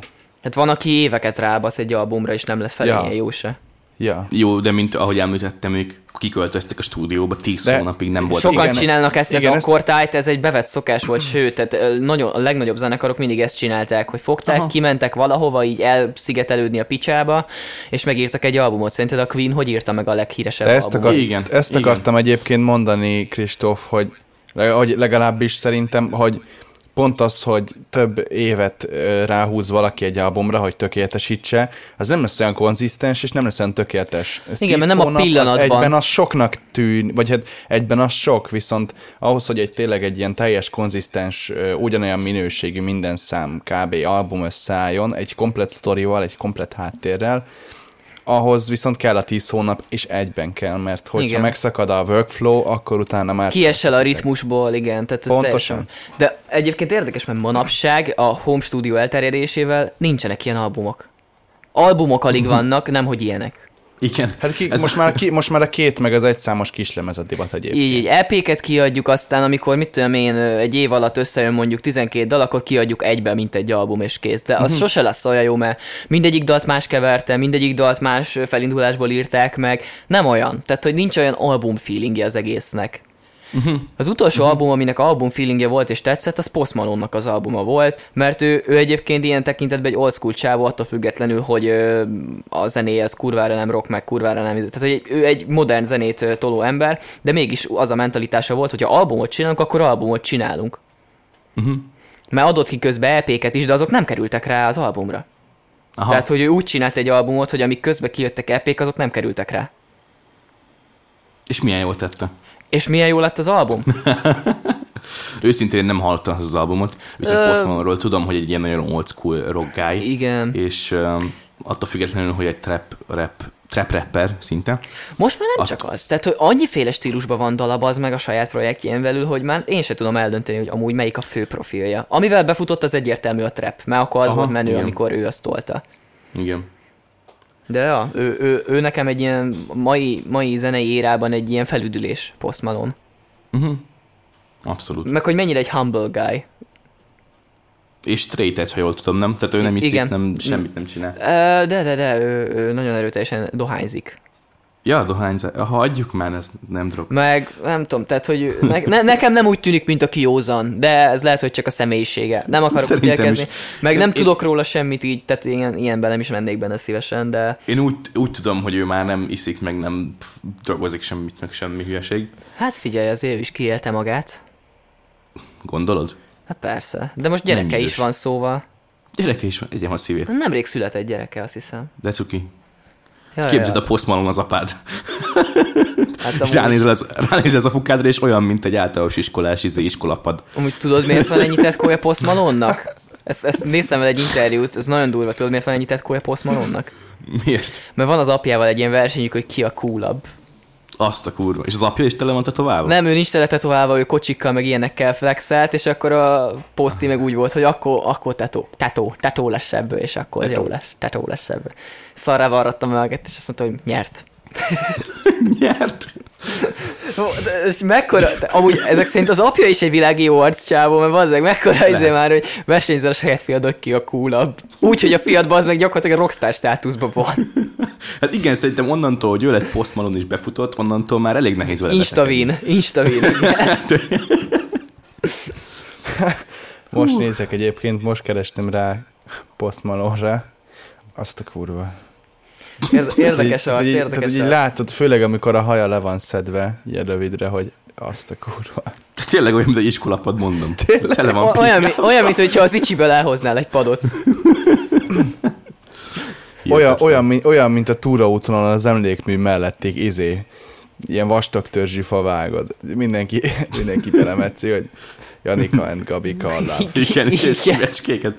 Hát van, aki éveket rábasz egy albumra, és nem lesz fel Ja. jó se. Ja. Jó, de mint ahogy említettem, ők kiköltöztek a stúdióba, 10 De hónapig nem volt. Sokan Igen, csinálnak ezt, ez igen, a ezt- kortájt, ez egy bevett szokás volt, sőt, tehát nagyon, a legnagyobb zenekarok mindig ezt csinálták, hogy fogták, Aha. kimentek valahova, így elszigetelődni a picsába, és megírtak egy albumot. Szerinted a Queen hogy írta meg a leghíresebb De ezt, albumot? akart, Igen, ezt igen. akartam egyébként mondani, Kristóf, hogy, hogy legalábbis szerintem, hogy pont az, hogy több évet ráhúz valaki egy albumra, hogy tökéletesítse, az nem lesz olyan konzisztens, és nem lesz olyan tökéletes. Ez Igen, 10 mert nem a hónap, az pillanatban. egyben az soknak tűn, vagy hát egyben az sok, viszont ahhoz, hogy egy tényleg egy ilyen teljes, konzisztens, ugyanolyan minőségű minden szám kb. album összeálljon, egy komplet sztorival, egy komplet háttérrel, ahhoz viszont kell a 10 hónap, és egyben kell, mert hogyha Igen. megszakad a workflow, akkor utána már... Kiesel a ritmusból, igen. Tehát ez Pontosan. teljesen- De egyébként érdekes, mert manapság a home studio elterjedésével nincsenek ilyen albumok. Albumok alig (laughs) vannak, nem hogy ilyenek. Igen. Hát ki, Ez- most, már, ki, most már a két meg az egyszámos kislemez a divat egyébként. Így, így EP-ket kiadjuk, aztán amikor mit tudom én, egy év alatt összejön mondjuk 12 dal, akkor kiadjuk egybe, mint egy album és kész. De az sose lesz olyan jó, mert mindegyik dalt más keverte, mindegyik dalt más felindulásból írták meg. Nem olyan. Tehát, hogy nincs olyan album feelingje az egésznek. Az utolsó album, aminek album feelingje volt és tetszett, az Post Malone-nak az albuma volt, mert ő, ő egyébként ilyen tekintetben egy old school csávó, attól függetlenül, hogy ö, a zenéje az kurvára nem rock, meg kurvára nem... Tehát, hogy ő egy modern zenét ö, toló ember, de mégis az a mentalitása volt, hogy ha albumot csinálunk, akkor albumot csinálunk. Mert adott ki közben EP-ket is, de azok nem kerültek rá az albumra. Aha. Tehát, hogy ő úgy csinált egy albumot, hogy amik közben kijöttek EP-k, azok nem kerültek rá. És milyen jól tette. És milyen jó lett az album? (laughs) Őszintén nem hallottam az albumot, viszont Ö- Post Malone-ról tudom, hogy egy ilyen nagyon old school rock guy, Igen. és um, attól függetlenül, hogy egy trap, rap, trap rapper szinte. Most már nem Azt- csak az. Tehát, hogy annyiféle stílusban van dalab az meg a saját projektjén belül, hogy már én sem tudom eldönteni, hogy amúgy melyik a fő profilja. Amivel befutott, az egyértelmű a trap, mert akkor az Aha, volt menő, igen. amikor ő azt tolta. Igen. De ja, ő, ő, ő, nekem egy ilyen mai, mai zenei érában egy ilyen felüdülés, Post Malone. Uh-huh. Abszolút. Meg hogy mennyire egy humble guy. És straight edge, ha jól tudom, nem? Tehát ő nem iszik, Igen. nem, semmit nem csinál. De, de, de, ő, ő nagyon erőteljesen dohányzik. Ja, dohányzás. Ha adjuk már, ez nem drog. Meg nem tudom, tehát, hogy ne, ne, nekem nem úgy tűnik, mint a kiózan, de ez lehet, hogy csak a személyisége. Nem akarok ítélkezni. Meg nem Én- tudok róla semmit így, tehát ilyen, ilyenben nem is mennék benne szívesen, de Én úgy, úgy tudom, hogy ő már nem iszik, meg nem drogozik semmit, meg semmi hülyeség. hát figyelj, azért ő is kiélte magát. Gondolod? Hát persze. De most gyereke is van szóval. Gyereke is van, egyem a szívét. Nemrég született gyereke, azt hiszem. De cuki. Ja, Képzeld a Post Malone az apád. Hát És amúgy, ránézel az, ránézel az apukádra, és olyan, mint egy általános iskolás izé, iskolapad. amúgy tudod, miért van ennyi tetkója Post Malone-nak? Ezt, ezt néztem el egy interjút, ez nagyon durva, tudod, miért van ennyi tetkója Post Malone-nak? Miért? Mert van az apjával egy ilyen versenyük, hogy ki a coolabb. Azt a kurva. És az apja is tele van tetoválva? Nem, ő nincs teletetoválva, ő kocsikkal meg ilyenekkel flexelt, és akkor a poszti meg úgy volt, hogy akkor, akkor tetó, tetó, tetó lesz ebből, és akkor Tetó. jó lesz, tetó lesz ebből. Szarra varrattam meg, és azt mondta, hogy nyert. (laughs) Nyert. És mekkora, de amúgy ezek szerint az apja is egy világi jó arc csávó, mert bazzeg, mekkora izé már, hogy versenyzel a saját fiadok ki a coolabb. Úgy, hogy a fiad az meg gyakorlatilag a rockstar státuszban van. (laughs) Hát igen, szerintem onnantól, hogy ő lett Post Malone is befutott, onnantól már elég nehéz vele Instavin, Instavin. veszekedni. Most nézek egyébként, most kerestem rá Post Malone-ra. Azt a kurva. Érde- Érdekes arc, így- érdekes Tehát így arc. látod, főleg amikor a haja le van szedve, ilyen rövidre, hogy azt a kurva. Tényleg olyan, mint egy iskolapad, mondom. Tényleg? Tele van olyan, mi- olyan, mint hogyha az Icsiből elhoznál egy padot. Olyan, olyan, mint, olyan, mint a túraúton az emlékmű mellettig izé, ilyen vastag törzsű fa vágod. Mindenki, (laughs) mindenki belemetszi, hogy Janika and Gabika alá. (laughs) Igen, és Igen. szívecskéket.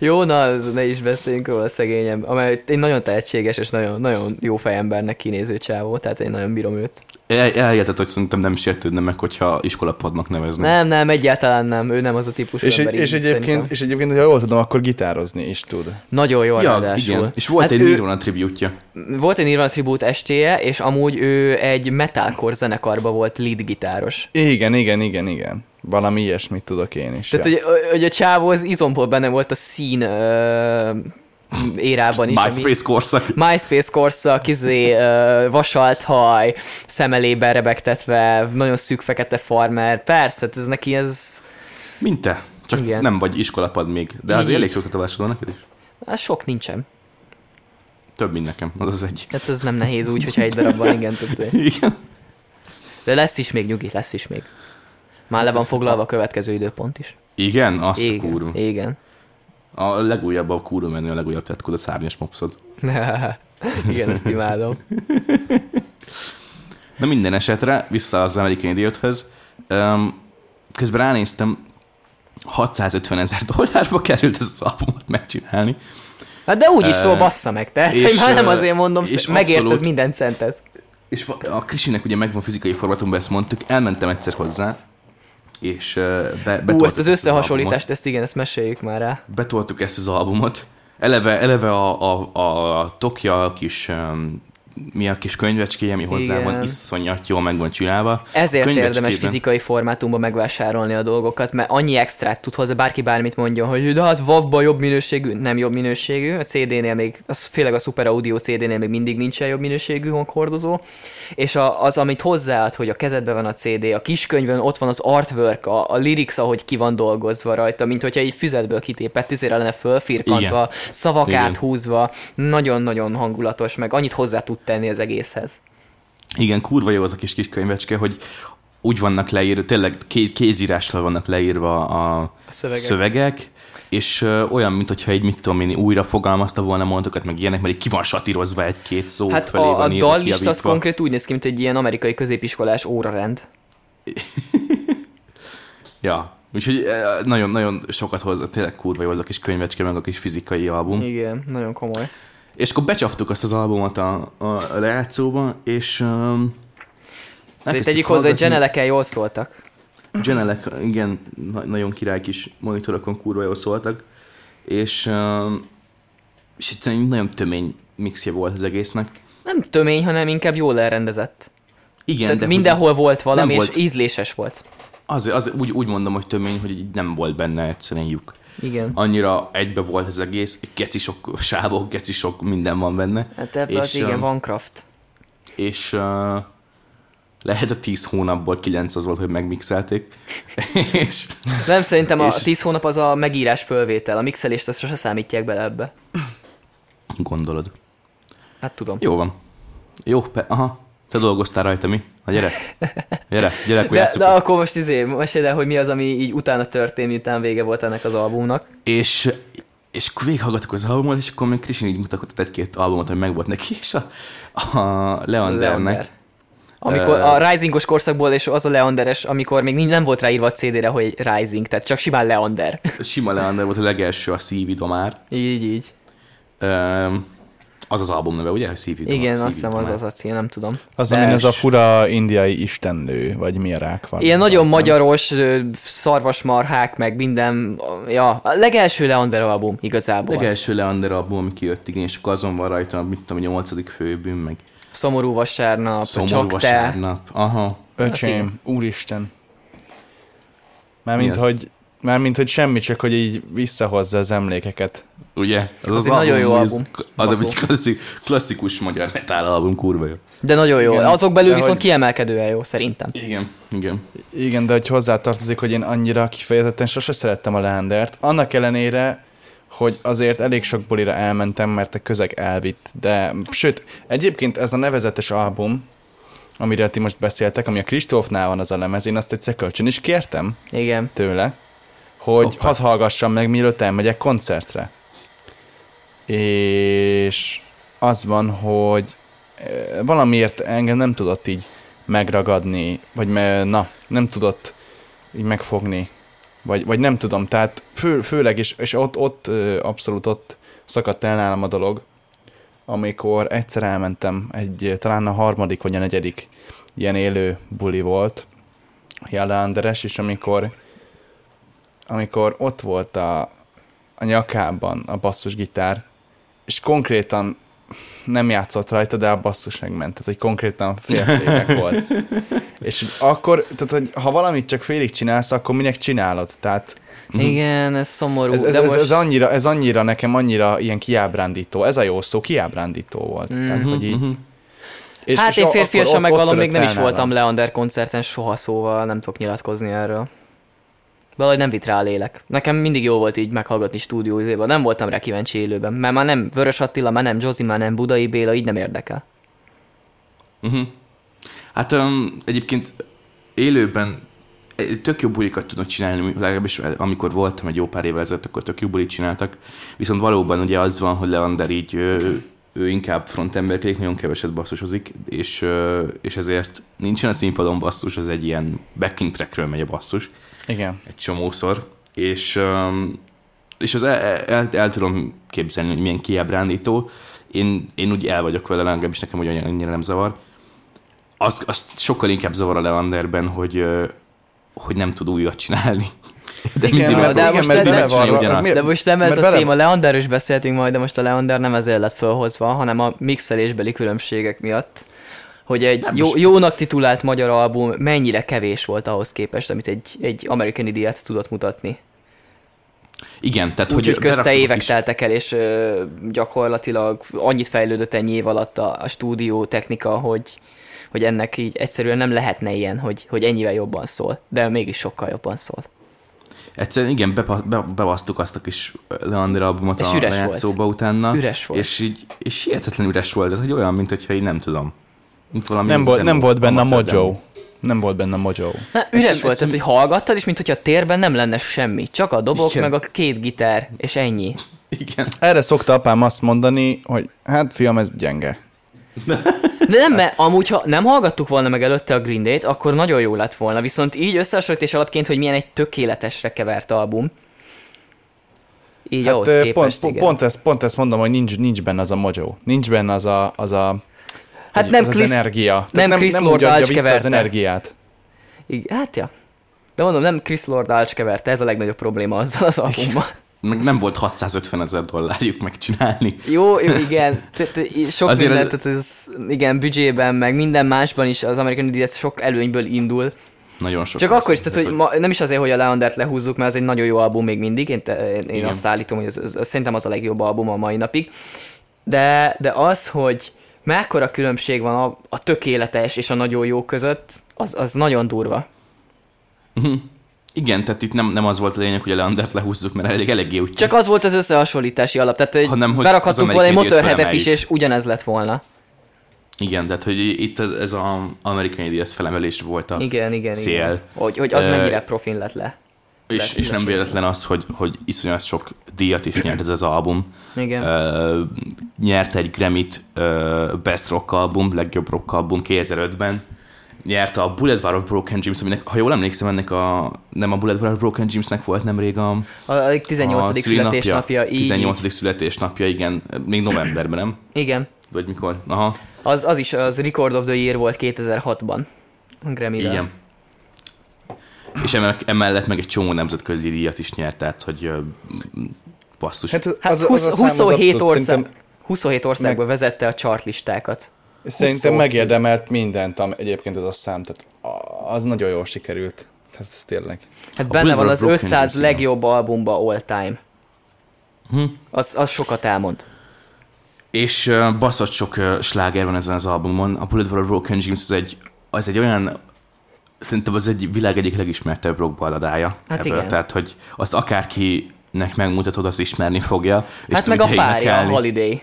Jó, na, az, ne is beszéljünk róla szegényem, amely egy nagyon tehetséges és nagyon, nagyon jó fejembernek kinéző csávó, tehát én nagyon bírom őt. El, elhiheted, hogy szerintem nem sértődne meg, hogyha iskolapadnak nevezni. Nem, nem, egyáltalán nem, ő nem az a típusú És, ember, egy, és, így egyébként, szerintem. és egyébként, ha jól tudom, akkor gitározni is tud. Nagyon jó Ja, ráadásul. igen. És volt Hát egy ő- Nirvana tribute Volt egy Nirvana Tribute estéje, és amúgy ő egy metalcore zenekarba volt lead gitáros. Igen, igen, igen, igen. Valami ilyesmit tudok én is. Tehát, ja. hogy, hogy a csávó az izomból benne volt a szín ö, érában is. ami- MySpace korszak. MySpace korszak, izé, uh, vasalt haj, szemelében rebegtetve, nagyon szűk fekete farmer. Persze, hát ez neki ez, Mint te. Csak Igen. nem vagy iskolapad még. De azért elég így. sok tetovásod van neked is. hát sok nincsen. Több, mint nekem. Az az egy. Hát ez nem nehéz úgy, hogyha egy darab van, igen. Tehát, (laughs) Igen. de lesz is még, nyugi, lesz is még. Már le van foglalva a következő időpont is. Igen? Azt a Igen, kurva. igen. A legújabb a kurva menő, a legújabb tetkod a szárnyas mopszod. (laughs) igen, ezt imádom. De minden esetre, vissza az American Idiothez, um, közben ránéztem, 650 ezer dollárba került ez az albumot megcsinálni. Hát de úgy is szól, bassza meg, te. és, már nem azért mondom, és megért ez minden centet. És a Krisinek ugye megvan fizikai formátumban, ezt mondtuk, elmentem egyszer hozzá, és be, Ú, ezt az összehasonlítást, ezt igen, ezt meséljük már rá. betoltuk ezt az albumot. Eleve, eleve a, a, a, a Tokja kis, um, mi a kis könyvecskéje, ami hozzá Igen. van iszonyat jól meg van csinálva. Ezért érdemes fizikai formátumban megvásárolni a dolgokat, mert annyi extrát tud hozzá, bárki bármit mondjon, hogy de hát WAV-ban jobb minőségű, nem jobb minőségű, a CD-nél még, az, főleg a Super Audio CD-nél még mindig nincsen jobb minőségű hanghordozó, és a, az, amit hozzáad, hogy a kezedben van a CD, a kiskönyvön ott van az artwork, a, a lyrics, ahogy ki van dolgozva rajta, mint hogyha egy füzetből kitépett, izére lenne fölfirkantva, Igen. szavak Igen. áthúzva, nagyon-nagyon hangulatos, meg annyit hozzá tud tenni az egészhez. Igen, kurva jó az a kis kis könyvecske, hogy úgy vannak leírva, tényleg ké- kézírással vannak leírva a, A szövegek. szövegek és ö, olyan, mint hogyha egy, mit tudom én, újra fogalmazta volna mondatokat, meg ilyenek, mert így ki van satírozva egy-két szó Hát felé a, van a írva, dallista az konkrét úgy néz ki, mint egy ilyen amerikai középiskolás órarend. (laughs) Ja, úgyhogy nagyon-nagyon sokat hozza, tényleg kurva jó az a kis könyvecske, meg a kis fizikai album. Igen, nagyon komoly. És akkor becsaptuk azt az albumot a, a lejátszóba, és um, tegyük hozzá, hogy Geneleken jól szóltak. Genelek, igen, na- nagyon király kis monitorokon kurva jól szóltak, és, um, és egyszerűen nagyon tömény mixje volt az egésznek. Nem tömény, hanem inkább jól elrendezett. Igen, Tehát de mindenhol volt valami, és volt- ízléses volt. Az, az, úgy, úgy mondom, hogy tömény, hogy nem volt benne egyszerűen lyuk. Igen. Annyira egybe volt az egész, geci sok sávok, geci sok minden van benne. Hát ebben az És, igen, um, van craft. és uh, lehet a 10 hónapból 9 az volt, hogy megmixelték. (laughs) és Nem, szerintem a és- 10 hónap az a megírás fölvétel, a mixelést azt sose számítják bele ebbe. gondolod. Hát tudom. Jó van. Jó, pe- aha. Te dolgoztál rajta, mi? Na gyere. Gyere, gyere, akkor De, de akkor most izé, meséld el, hogy mi az, ami így utána történt, miután vége volt ennek az albumnak. És, és akkor végighallgattuk az albumot, és akkor még Krisin így mutatott egy-két albumot, hogy megvolt neki, és a, a Leandernek. Leander. Amikor a Risingos korszakból, és az a Leanderes, amikor még nem volt ráírva a CD-re, hogy Rising, tehát csak simán Leander. Sima Leander volt a legelső, a Szívidomár. így, így. Öm, az az album neve, ugye? Hogy. Igen, azt hiszem az az a cím, nem tudom. Az, amin ez a fura indiai istennő, vagy mi a rák van. Ilyen nagyon Nem? magyaros, szarvasmarhák, meg minden, ja, a legelső Leander album igazából. Legelső Leander album, ami kijött, igen, és akkor azon van rajta, mit tudom, a nyolcadik főbűn, meg Szomorú vasárnap, Szomorú csak te. vasárnap. Aha. Öcsém, úristen. Mármint, Mi az? hogy, mármint, hogy semmi, csak hogy így visszahozza az emlékeket. Ugye? Az, Az egy nagyon jó az- album. Az egy klasszik, klasszikus magyar metal album, kurva jó. De nagyon jó. Igen, Azok belül viszont hogy- kiemelkedően jó, szerintem. Igen, igen. Igen, de hogy hozzátartozik, hogy én annyira kifejezetten sose szerettem a Leandert. Annak ellenére, hogy azért elég sok bulira elmentem, mert a közeg elvitt. De, sőt, egyébként ez a nevezetes album, amiről ti most beszéltek, ami a Kristófnál van az a lemez, én azt egyszer kölcsön is kértem Igen. tőle, hogy Hoppá. hadd hallgassam meg, mielőtt elmegyek koncertre. És az van, hogy eh, valamiért engem nem tudott így megragadni, vagy me, na, nem tudott így megfogni, vagy, vagy nem tudom, tehát fő, főleg, és, és ott, ott abszolút ott szakadt el nálam a dolog, amikor egyszer elmentem, egy, talán a harmadik vagy a negyedik ilyen élő buli volt, Jala Anderes, és amikor amikor ott volt a, a nyakában a basszusgitár, és konkrétan nem játszott rajta, de a basszus megment. Tehát, hogy konkrétan féltének volt. (laughs) És akkor, tehát, hogy ha valamit csak félig csinálsz, akkor minek csinálod? Tehát Igen, ez szomorú. ez, ez, de ez, most... ez, annyira, ez annyira nekem annyira ilyen kiábrándító. Ez a jó szó, kiábrándító volt. Mm-hmm. Tehát, hogy így, és, hát és én férfiasan akkor meg ott valami még nem is voltam. Leander koncerten soha szóval, nem tudok nyilatkozni erről. Valahogy nem vitt rá a lélek. Nekem mindig jó volt így meghallgatni stúdiózéban. Nem voltam rá kíváncsi élőben, mert már nem Vörös Attila, már nem Jozi, már nem Budai Béla, így nem érdekel. Uh-huh. Hát um, egyébként élőben eh, tök jó bulikat tudnak csinálni, legalábbis amikor voltam egy jó pár évvel ezelőtt, akkor tök jó bulit csináltak. Viszont valóban ugye az van, hogy Leander így ő, ő inkább frontemberkedik, nagyon keveset basszusozik, és, és ezért nincsen a színpadon basszus, az egy ilyen backing trackről megy a basszus Igen. egy csomószor, és, um, és az el, el, el, tudom képzelni, hogy milyen kiábrándító. Én, én úgy el vagyok vele, legalábbis nekem ugye annyira nem zavar. Az, azt sokkal inkább zavar a Leanderben, hogy, hogy nem tud újat csinálni. De Igen, mindig de most igen, mert bele van, ugyanazt. De most nem ez mert a bele- téma, Leanderről is beszéltünk majd, de most a Leander nem ezért lett felhozva, hanem a mixelésbeli különbségek miatt, hogy egy Nem, jó, most- jónak titulált magyar album mennyire kevés volt ahhoz képest, amit egy, egy American Idiot tudott mutatni. Igen, tehát Úgyhogy hogy közte beraktak évek is- teltek el, és ö, gyakorlatilag annyit fejlődött ennyi év alatt a, a stúdió technika, hogy, hogy ennek így egyszerűen nem lehetne ilyen, hogy, hogy ennyivel jobban szól, de mégis sokkal jobban szól. Egyszerűen igen, bepa, be, bebasztuk azt a kis Leander albumot És a lejátszóba utána. Üres volt. És, így, és hihetetlen üres volt, ez hogy olyan, mint hogyha így nem tudom. Mint valami Nem volt, nem volt benne a mojo. Nem volt benne a mojo. Hát, üres Egyszerűen- volt, tehát hogy hallgattad, és mintha a térben nem lenne semmi. Csak a dobok, Igen. meg a két gitár, és ennyi. Igen. Erre szokta apám azt mondani, hogy hát fiam, ez gyenge. De nem, mert amúgy, ha nem hallgattuk volna meg előtte a Green Day-t, akkor nagyon jó lett volna. Viszont így összehasonlítés alapként, hogy milyen egy tökéletesre kevert album. Így hát, ahhoz képest, pont, igen. pont, ezt, pont ezt mondom, hogy nincs, nincs benne az a mojo. Nincs benne az a, az a hát nem az, Chris, az energia. nem Tehát Chris nem, Lord úgy vissza az energiát. igen, hát ja. De mondom, nem Chris Lord Alcs keverte, ez a legnagyobb probléma azzal az albummal. Meg nem volt 650 ezer dollárjuk megcsinálni. Jó, igen. Tehát, Sok Azért mindent, ez- tehát ez, igen, büdzsében, meg minden másban is az American Idiot sok előnyből indul. Nagyon sok. Csak akkor is, tehát, hogy ma, nem is azért, hogy a Leandert lehúzzuk, mert ez egy nagyon jó album még mindig, én, te, én Igen. azt állítom, hogy ez, ez, ez, szerintem az a legjobb album a mai napig. De, de az, hogy mekkora különbség van a, a tökéletes és a nagyon jó között, az, az nagyon durva. Mhm. Igen, tehát itt nem, nem az volt a lényeg, hogy a Leandert lehúzzuk, mert elég, eléggé úgy Csak az volt az összehasonlítási alap, tehát hogy Hanem, hogy berakhattunk volna egy motorheadet is, és ugyanez lett volna. Igen, tehát hogy itt ez, ez az American Idiot felemelés volt a Igen, igen, cél. igen. Hogy, hogy az mennyire profin lett le. És, és nem véletlen az, hogy, hogy iszonyat sok díjat is nyert ez az album. Igen. Ö, nyert egy Grammy-t ö, Best Rock Album, legjobb rock album 2005-ben. Nyerte a Boulevard of Broken Dreams, aminek, ha jól emlékszem, ennek a, nem a Boulevard of Broken Dreamsnek volt nemrég a, A, a 18. a születésnapja, így. 18. születésnapja, igen, még novemberben, nem? Igen. Vagy mikor? Aha, Az, az is az Record of the Year volt 2006-ban. A grammy igen. És emellett, meg egy csomó nemzetközi díjat is nyert, tehát hogy basszus. Hát, Hát az, 20, az a szám az 27, abszolút ország, Szerintem, 27 országban vezette a chartlistákat. szerintem 27. megérdemelt mindent, am- egyébként ez a szám. Tehát az nagyon jól sikerült. Tehát ez tényleg. Hát A benne van az Broken 500 Dreams, igen. legjobb albumba all time. Hm. Az, az sokat elmond. És uh, baszott sok uh, sláger van ezen az albumon. A Bullet for a Broken Dreams az egy, az egy olyan, szerintem az egy világ egyik legismertebb rock balladája. Hát ebből. igen. Tehát, hogy azt akárkinek megmutatod, az ismerni fogja. És Hát meg a párja, a. Holiday.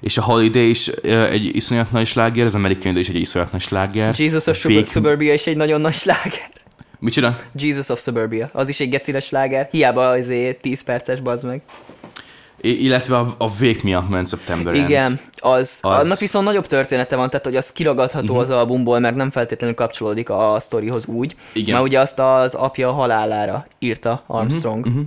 És a Holiday is egy iszonyat nagy sláger, az American Idol is egy iszonyat nagy sláger. Jesus of Fake- Sub- Suburbia is egy nagyon nagy sláger. Micsoda? Jesus of Suburbia. Az is egy gecire sláger. Hiába azért 10 perces, bazd meg. Illetve a, a Wake Me Up September Ends. Igen, az, Az- az. Annak viszont nagyobb története van, tehát hogy az kiragadható uh-huh. az albumból, mert nem feltétlenül kapcsolódik a sztorihoz úgy. Igen. Mert ugye azt az apja halálára írta Armstrong. Uh-huh.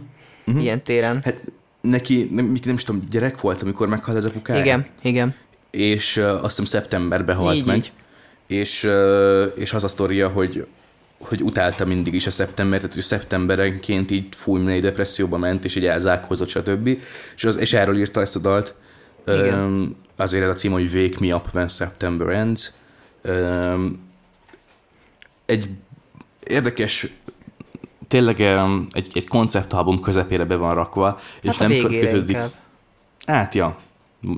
Uh-huh. Ilyen téren. Hát neki, nem, nem is tudom, gyerek volt, amikor meghalt az apukája. Igen, igen. És uh, azt hiszem szeptemberben halt Így, meg. így. És, uh, és az a sztoria, hogy hogy utálta mindig is a szeptember, tehát hogy szeptemberenként így mély depresszióba ment, és így elzárkózott, stb. És, az, és erről írta ezt a dalt. Igen. Öm, azért ez a cím, hogy Wake Me Up When September Ends. Öm, egy érdekes, tényleg egy, egy konceptalbum közepére be van rakva, és Hát a nem kötődik. inkább. Hát ja,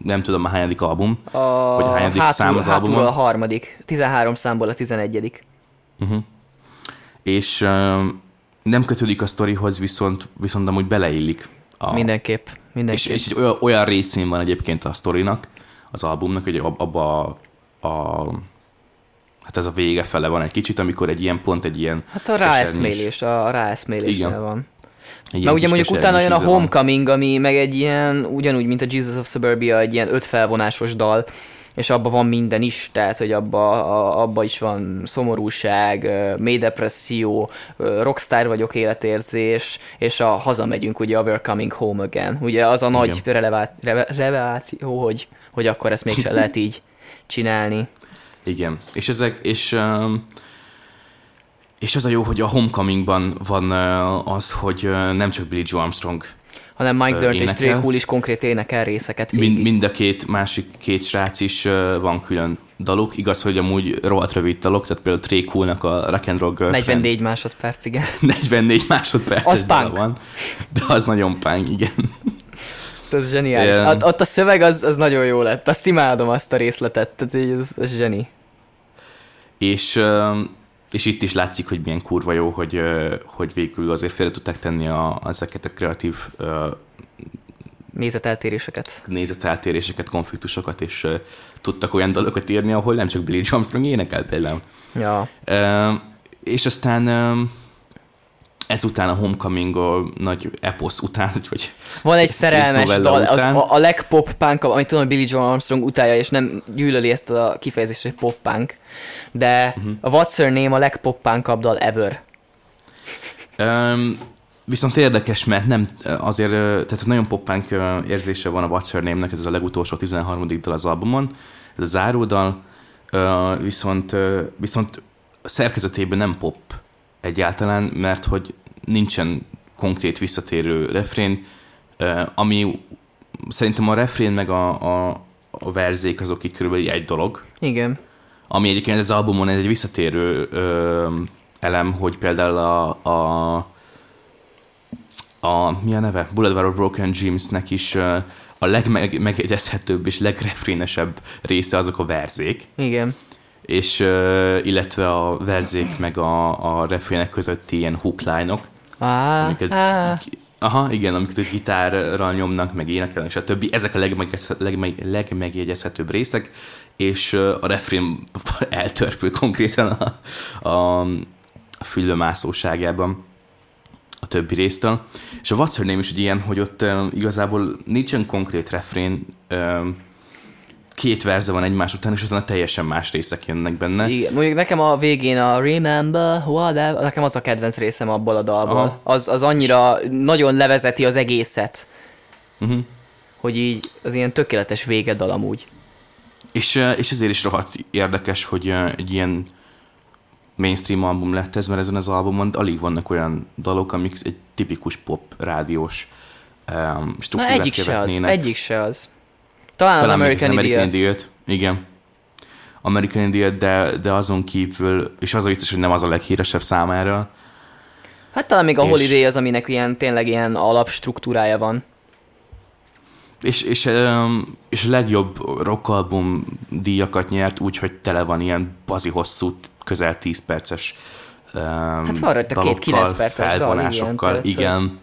nem tudom a hányadik album. A Hogy a hányadik hátul, szám az hátulról albumon? a harmadik. 13 számból a 11 Uh-huh. És nem kötődik a sztorihoz, viszont, viszont amúgy beleillik. A, Mindenképp. Mindenképp. És, és egy olyan, olyan részén van egyébként a sztorinak, az albumnak, hogy ab- abba a, a hát ez a vége fele van egy kicsit, amikor egy ilyen pont, egy ilyen Hát a ráeszmélés, a ráeszméléssel Igen. van. ilyen Mert ugye mondjuk utána jön a. Homecoming, ami meg egy ilyen, ugyanúgy, mint a Jesus of Suburbia, egy ilyen öt felvonásos dal, és abban van minden is, tehát, hogy abba, a, abba is van szomorúság, mély depresszió, rockstar vagyok életérzés, és a hazamegyünk, ugye a We're Coming Home Again. Ugye az a nagy relevá- reve- reveláció, hogy, hogy akkor ezt mégsem lehet így csinálni. Igen, és ezek, és, um, és az a jó, hogy a Homecomingban van az, hogy nem csak Billy Joe Armstrong, Hanem Mike Dirt és. Trey Cool is konkrét énekel részeket végig. mind, mind a két másik két srác is van külön daluk. Igaz, hogy amúgy rohadt rövid dalok, tehát például Trey Coolnak a Rock and Roll Girlfriend 44 másodperc, igen. (laughs) 44 másodperces Az punk. van, de az nagyon punk, igen. Ez zseniális. Igen. Ott, ott a szöveg az, az nagyon jó lett. Azt imádom, azt a részletet. Tehát ez, ez zseni. És, um, és itt is látszik, hogy milyen kurva jó, hogy, uh, hogy végül azért félre tudták tenni a, ezeket a kreatív uh, Nézeteltéréseket. nézeteltéréseket, konfliktusokat, és uh, tudtak olyan dalokat írni, ahol nem csak Billy Armstrong énekel például. Ja. Uh, és aztán um, ezután a Homecoming a nagy eposz után, vagy Van egy szerelmes dal, az a, a legpop punk, amit tudom, Billy Joe Armstrong utálja, és nem gyűlöli ezt a kifejezést, hogy pop punk, de uh-huh. a What's Her Name a legpop punkabb dal ever. Um, viszont érdekes, mert nem azért, tehát nagyon poppánk ö, érzése van a What's Her Name-nek, ez a legutolsó 13. dal az albumon, ez a záródal, viszont, viszont szerkezetében nem pop egyáltalán, mert hogy nincsen konkrét visszatérő refrén, ami szerintem a refrén meg a, a, a verzék azok így körülbelül egy dolog, Igen. ami egyébként az albumon ez egy visszatérő ö, elem, hogy például a, a, a mi a neve? Boulevard of Broken Dreamsnek is ö, a legmegegyezhetőbb és legrefrénesebb része azok a verzék, Igen. És ö, illetve a verzék meg a, a refrének közötti ilyen hook line-ok, Á, amiket, á. aha, igen, amiket a gitárral nyomnak, meg énekelnek, stb. Ezek a legmegegyezhe- legmeg, legmegjegyezhetőbb részek, és a refrén (laughs) eltörpül konkrétan a, a, a fülömászóságában a többi résztől. És a What's Her Name is egy ilyen, hogy ott ö, igazából nincsen konkrét refrén, ö, két verze van egymás után, és utána teljesen más részek jönnek benne. Igen, mondjuk nekem a végén a Remember Whatever, nekem az a kedvenc részem abból a dalból. Aha. Az, az annyira nagyon levezeti az egészet, Uh-huh. hogy így az ilyen tökéletes végedal amúgy. És, eh, és ezért is rohadt érdekes, hogy eh, egy ilyen mainstream album lett ez, mert ezen az albumon alig vannak olyan dalok, amik egy tipikus pop rádiós um, Na struktúrát egyik se az, egyik se az. Talán, az Talán még American, Idiot. Idiot. Igen. American Idiot, de, de azon kívül, és az a vicces, hogy nem az a leghíresebb számára. Hát talán még a És- Holiday az, aminek ilyen, tényleg ilyen alapstruktúrája van. És, és, és a legjobb rockalbum díjakat nyert, úgyhogy tele van ilyen bazi hosszú, közel 10 perces um, Hát van rajta két kilenc perces dal, igen.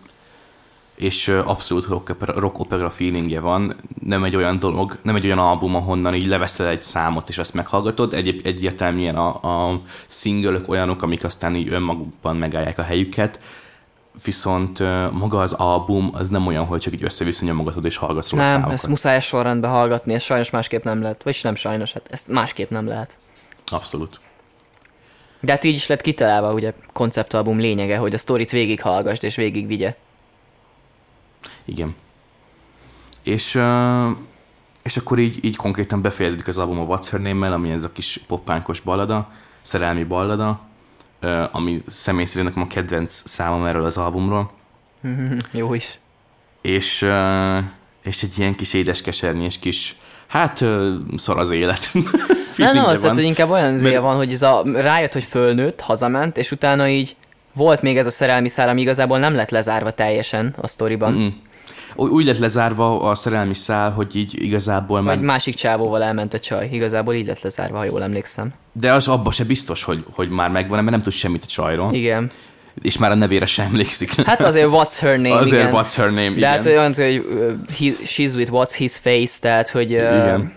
És abszolút rock rock opera feelingje van. Nem egy olyan dolog, nem egy olyan album, ahonnan így leveszed egy számot, és azt meghallgatod. Egy, egyértelműen a, a single olyanok, amik aztán így önmagukban megállják a helyüket. Viszont maga az album az nem olyan, hogy csak így össze-vissza nyomogatod és hallgatsz róla Nem, számokat. ezt muszáj sorrendben hallgatni, ez sajnos másképp nem lehet. Vagyis nem sajnos, hát ezt másképp nem lehet. Abszolút. De hát így is lett kitalálva, ugye konceptalbum lényege, hogy a sztorit végighallgassd és végigvigye. Igen. És, és akkor így, így konkrétan befejeződik az album a What's Her Name-mel, ami ez a kis poppánkos ballada, szerelmi ballada, ami személy szerint nekem a kedvenc számom erről az albumról. (laughs) Jó is. És, és egy ilyen kis édeskesernyés kis, hát szar az élet. (laughs) Nem, feelingje nem van. tehát, hogy inkább olyan zéje Mert- van, hogy ez a, rájött, hogy fölnőtt, hazament, és utána így volt még ez a szerelmi szál, ami igazából nem lett lezárva teljesen a sztoriban. Mm. Úgy lett lezárva a szerelmi szál, hogy így igazából már... Vagy másik csávóval elment a csaj. Igazából így lett lezárva, ha jól emlékszem. De az abba se biztos, hogy, hogy már megvan, mert nem tud semmit a csajról. Igen. És már a nevére sem emlékszik. Hát azért what's her name, Azért igen. what's her name, De igen. hát olyan, hogy uh, he, she's with what's his face, tehát hogy uh, Igen.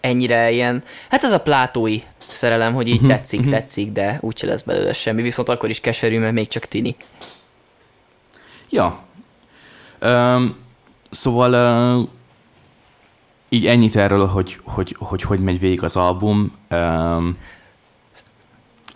ennyire ilyen, hát ez a plátói szerelem, hogy Mhm, így tetszik, tetszik, de úgyse lesz belőle semmi, viszont akkor is keserű, mert még csak tini. Ja. Um, szóval uh, így ennyit erről, hogy hogy, hogy hogy megy végig az album. Um,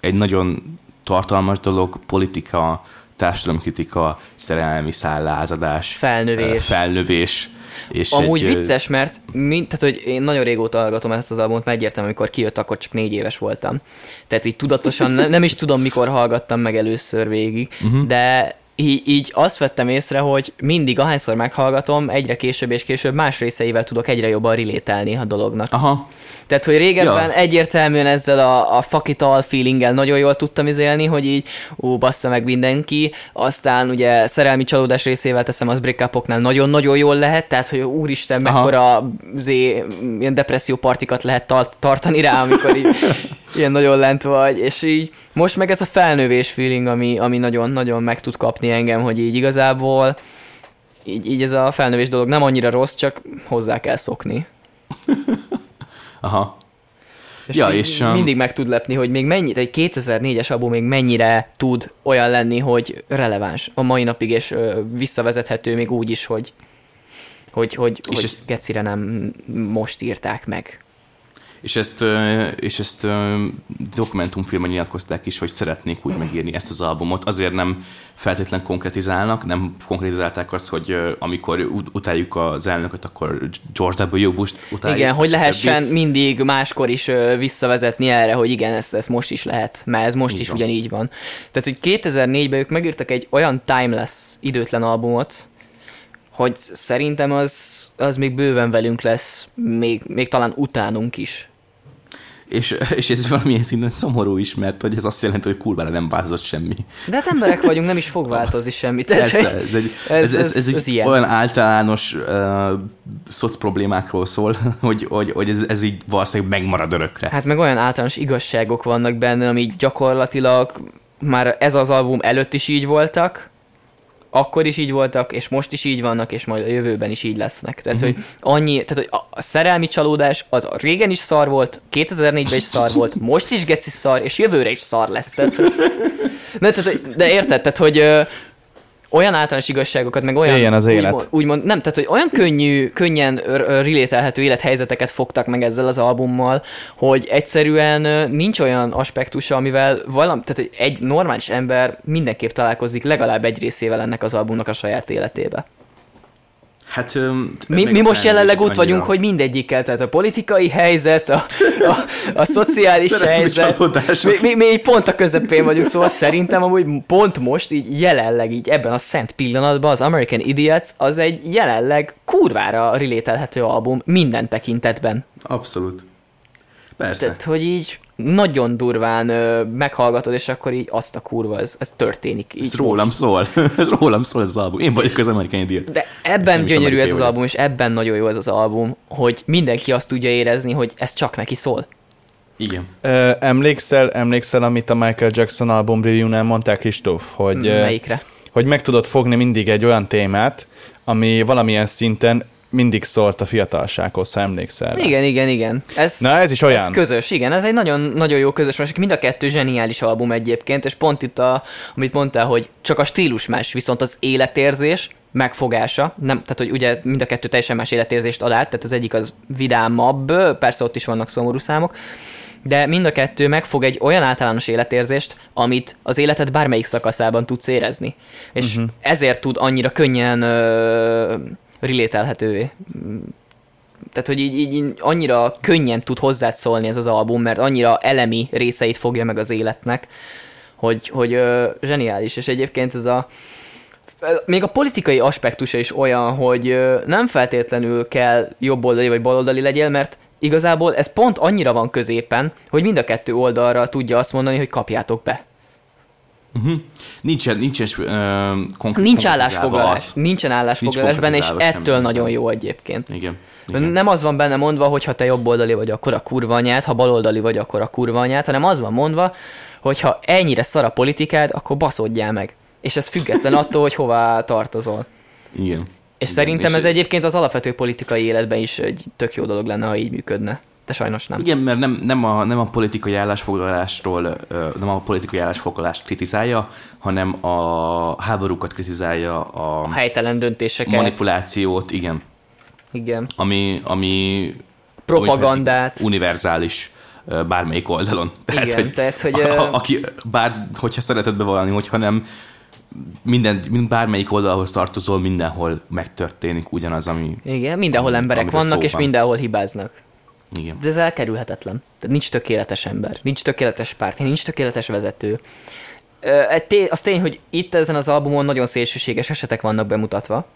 egy nagyon tartalmas dolog, politika, társadalomkritika, szerelmi szállázadás, Felnövés. felnövés. És Amúgy egy, vicces, mert mind, tehát, hogy én nagyon régóta hallgatom ezt az albumot, mert egyértelmű, amikor kijött, akkor csak négy éves voltam. Tehát így tudatosan ne, nem is tudom, mikor hallgattam meg először végig, uh-huh. de így, így azt vettem észre, hogy mindig, ahányszor meghallgatom, egyre később és később más részeivel tudok egyre jobban relételni a dolognak. Aha, Tehát, hogy régebben Ja. egyértelműen ezzel a, a fuck it all feelinggel nagyon jól tudtam izélni, hogy így, ú, bassza meg mindenki, aztán ugye szerelmi csalódás részével teszem, az break nagyon-nagyon jól lehet, tehát, hogy úristen, Aha. mekkora zé, ilyen depresszió partikat lehet tar- tartani rá, amikor így (laughs) ilyen nagyon lent vagy, és így most meg ez a felnővés feeling, ami, ami nagyon-nagyon meg tud kapni engem, hogy így igazából így, így ez a felnővés dolog nem annyira rossz, csak hozzá kell szokni. (laughs) aha. És, Ja, és, um, mindig meg tud lepni, hogy még mennyire, egy 2004-es album még mennyire tud olyan lenni, hogy releváns a mai napig, és ö, visszavezethető még úgy is, hogy hogy, hogy, És hogy ezt- gecire nem most írták meg. És ezt, és ezt dokumentumfilmen nyilatkozták is, hogy szeretnék úgy megírni ezt az albumot. Azért nem feltétlen konkretizálnak, nem konkretizálták azt, hogy amikor ut- utáljuk az elnököt, akkor George W. Bush-t utáljuk. igen, hogy lehessen mindig máskor is visszavezetni erre, hogy igen, ez, ez most is lehet, mert ez most Így is van. ugyanígy van. Tehát, hogy 2004-ben ők megírtak egy olyan timeless, időtlen albumot, hogy szerintem az, az még bőven velünk lesz, még, még talán utánunk is. És, és ez valamilyen szinten szomorú is, mert hogy ez azt jelenti, hogy kurvára nem változott semmi. De hát emberek vagyunk, nem is fog változni semmi. Tehát, Ez, egy, ez- ez, ez, ez, ez- ez ilyen. olyan általános uh, szoc problémákról szól, (laughs) hogy, hogy, hogy ez, ez így valószínűleg megmarad örökre. Hát meg olyan általános igazságok vannak benne, ami gyakorlatilag már ez az album előtt is így voltak, akkor is így voltak, és most is így vannak, és majd a jövőben is így lesznek. Tehát, Mhm. hogy annyi, tehát, hogy a- szerelmi csalódás az a régen is szar volt, 2004-ben is szar volt, most is geci szar, és jövőre is szar lesz. Tehát, hogy, ne, tehát, de érted, tehát, hogy olyan általános igazságokat, meg olyan... Éljen az élet. Úgymond, úgymond, nem, tehát, hogy olyan könnyű, könnyen relételhető élethelyzeteket fogtak meg ezzel az albummal, hogy egyszerűen nincs olyan aspektusa, amivel valam, tehát egy normális ember mindenképp találkozik legalább egy részével ennek az albumnak a saját életébe. Hát, Mi, mi most jelenleg ott vagyunk, hogy mindegyikkel, tehát a politikai helyzet, a, a, a (laughs) szociális helyzet, mi, mi, mi így pont a közepén vagyunk, szóval szerintem amúgy pont most, így jelenleg, így ebben a szent pillanatban az American Idiots az egy jelenleg kurvára relételhető album minden tekintetben. Abszolút. Persze. Tehát, hogy így nagyon durván ö, meghallgatod, és akkor így azt a kurva, ez, ez történik. Így Ez rólam most. szól. (laughs) ez rólam szól ez az album. Én vagyok az American Idiot. De ebben gyönyörű ez amerikai az vagyok. album, és ebben nagyon jó ez az album, hogy mindenki azt tudja érezni, hogy ez csak neki szól. Igen. Ö, emlékszel, emlékszel, amit a Michael Jackson album review-nál mondták, Kristóf, hogy, Melyikre? hogy meg tudod fogni mindig egy olyan témát, ami valamilyen szinten mindig szólt a fiatalsághoz, ha emlékszel rá. Igen, igen, igen. Ez, Na, ez is olyan. Ez közös, igen, ez egy nagyon, nagyon jó közös, most mind a kettő zseniális album egyébként, és pont itt, a, amit mondtál, hogy csak a stílus más, viszont az életérzés, megfogása, nem, tehát hogy ugye mind a kettő teljesen más életérzést ad át, tehát az egyik az vidámabb, persze ott is vannak szomorú számok, de mind a kettő megfog egy olyan általános életérzést, amit az életed bármelyik szakaszában tudsz érezni. És uh-huh. ezért tud annyira könnyen ö, relételhetővé tehát, hogy így, így, annyira könnyen tud hozzád szólni ez az album, mert annyira elemi részeit fogja meg az életnek, hogy, hogy ö, zseniális. És egyébként ez a még a politikai aspektusa is olyan, hogy ö, nem feltétlenül kell jobboldali vagy baloldali legyél, mert igazából ez pont annyira van középen, hogy mind a kettő oldalra tudja azt mondani, hogy kapjátok be. Uh-huh. Nincsen, nincsen uh, konkrét, Nincs állásfoglalás, nincsen állásfoglalás benne, és ettől nagyon jó egyébként. Igen. Igen. Nem az van benne mondva, hogy ha te jobboldali vagy, akkor a kurva anyád, ha baloldali vagy, akkor a kurva anyád, hanem az van mondva, hogy ha ennyire szar a politikád, akkor baszodjál meg. És ez független attól, hogy hová tartozol. Igen. És Igen, szerintem és- ez egyébként az alapvető politikai életben is egy tök jó dolog lenne, ha így működne. De sajnos nem. Igen, mert nem, nem, a, nem a politikai állásfoglalásról, ö, nem a politikai állásfoglalást kritizálja, hanem a háborúkat kritizálja, a A helytelen döntéseket. manipulációt, igen, Igen. ami, ami Propagandát. univerzális bármelyik oldalon. (laughs) Igen, tehát, hogy, a, a, aki, bár, hogyha szereted bevallani, hogyha nem, minden, mind bármelyik oldalhoz tartozol, mindenhol megtörténik ugyanaz, ami... Igen, mindenhol emberek vannak, és van. mindenhol hibáznak. Igen. De ez elkerülhetetlen. Tehát nincs tökéletes ember, nincs tökéletes párt, nincs tökéletes vezető. Az tény, hogy itt ezen az albumon nagyon szélsőséges esetek vannak bemutatva.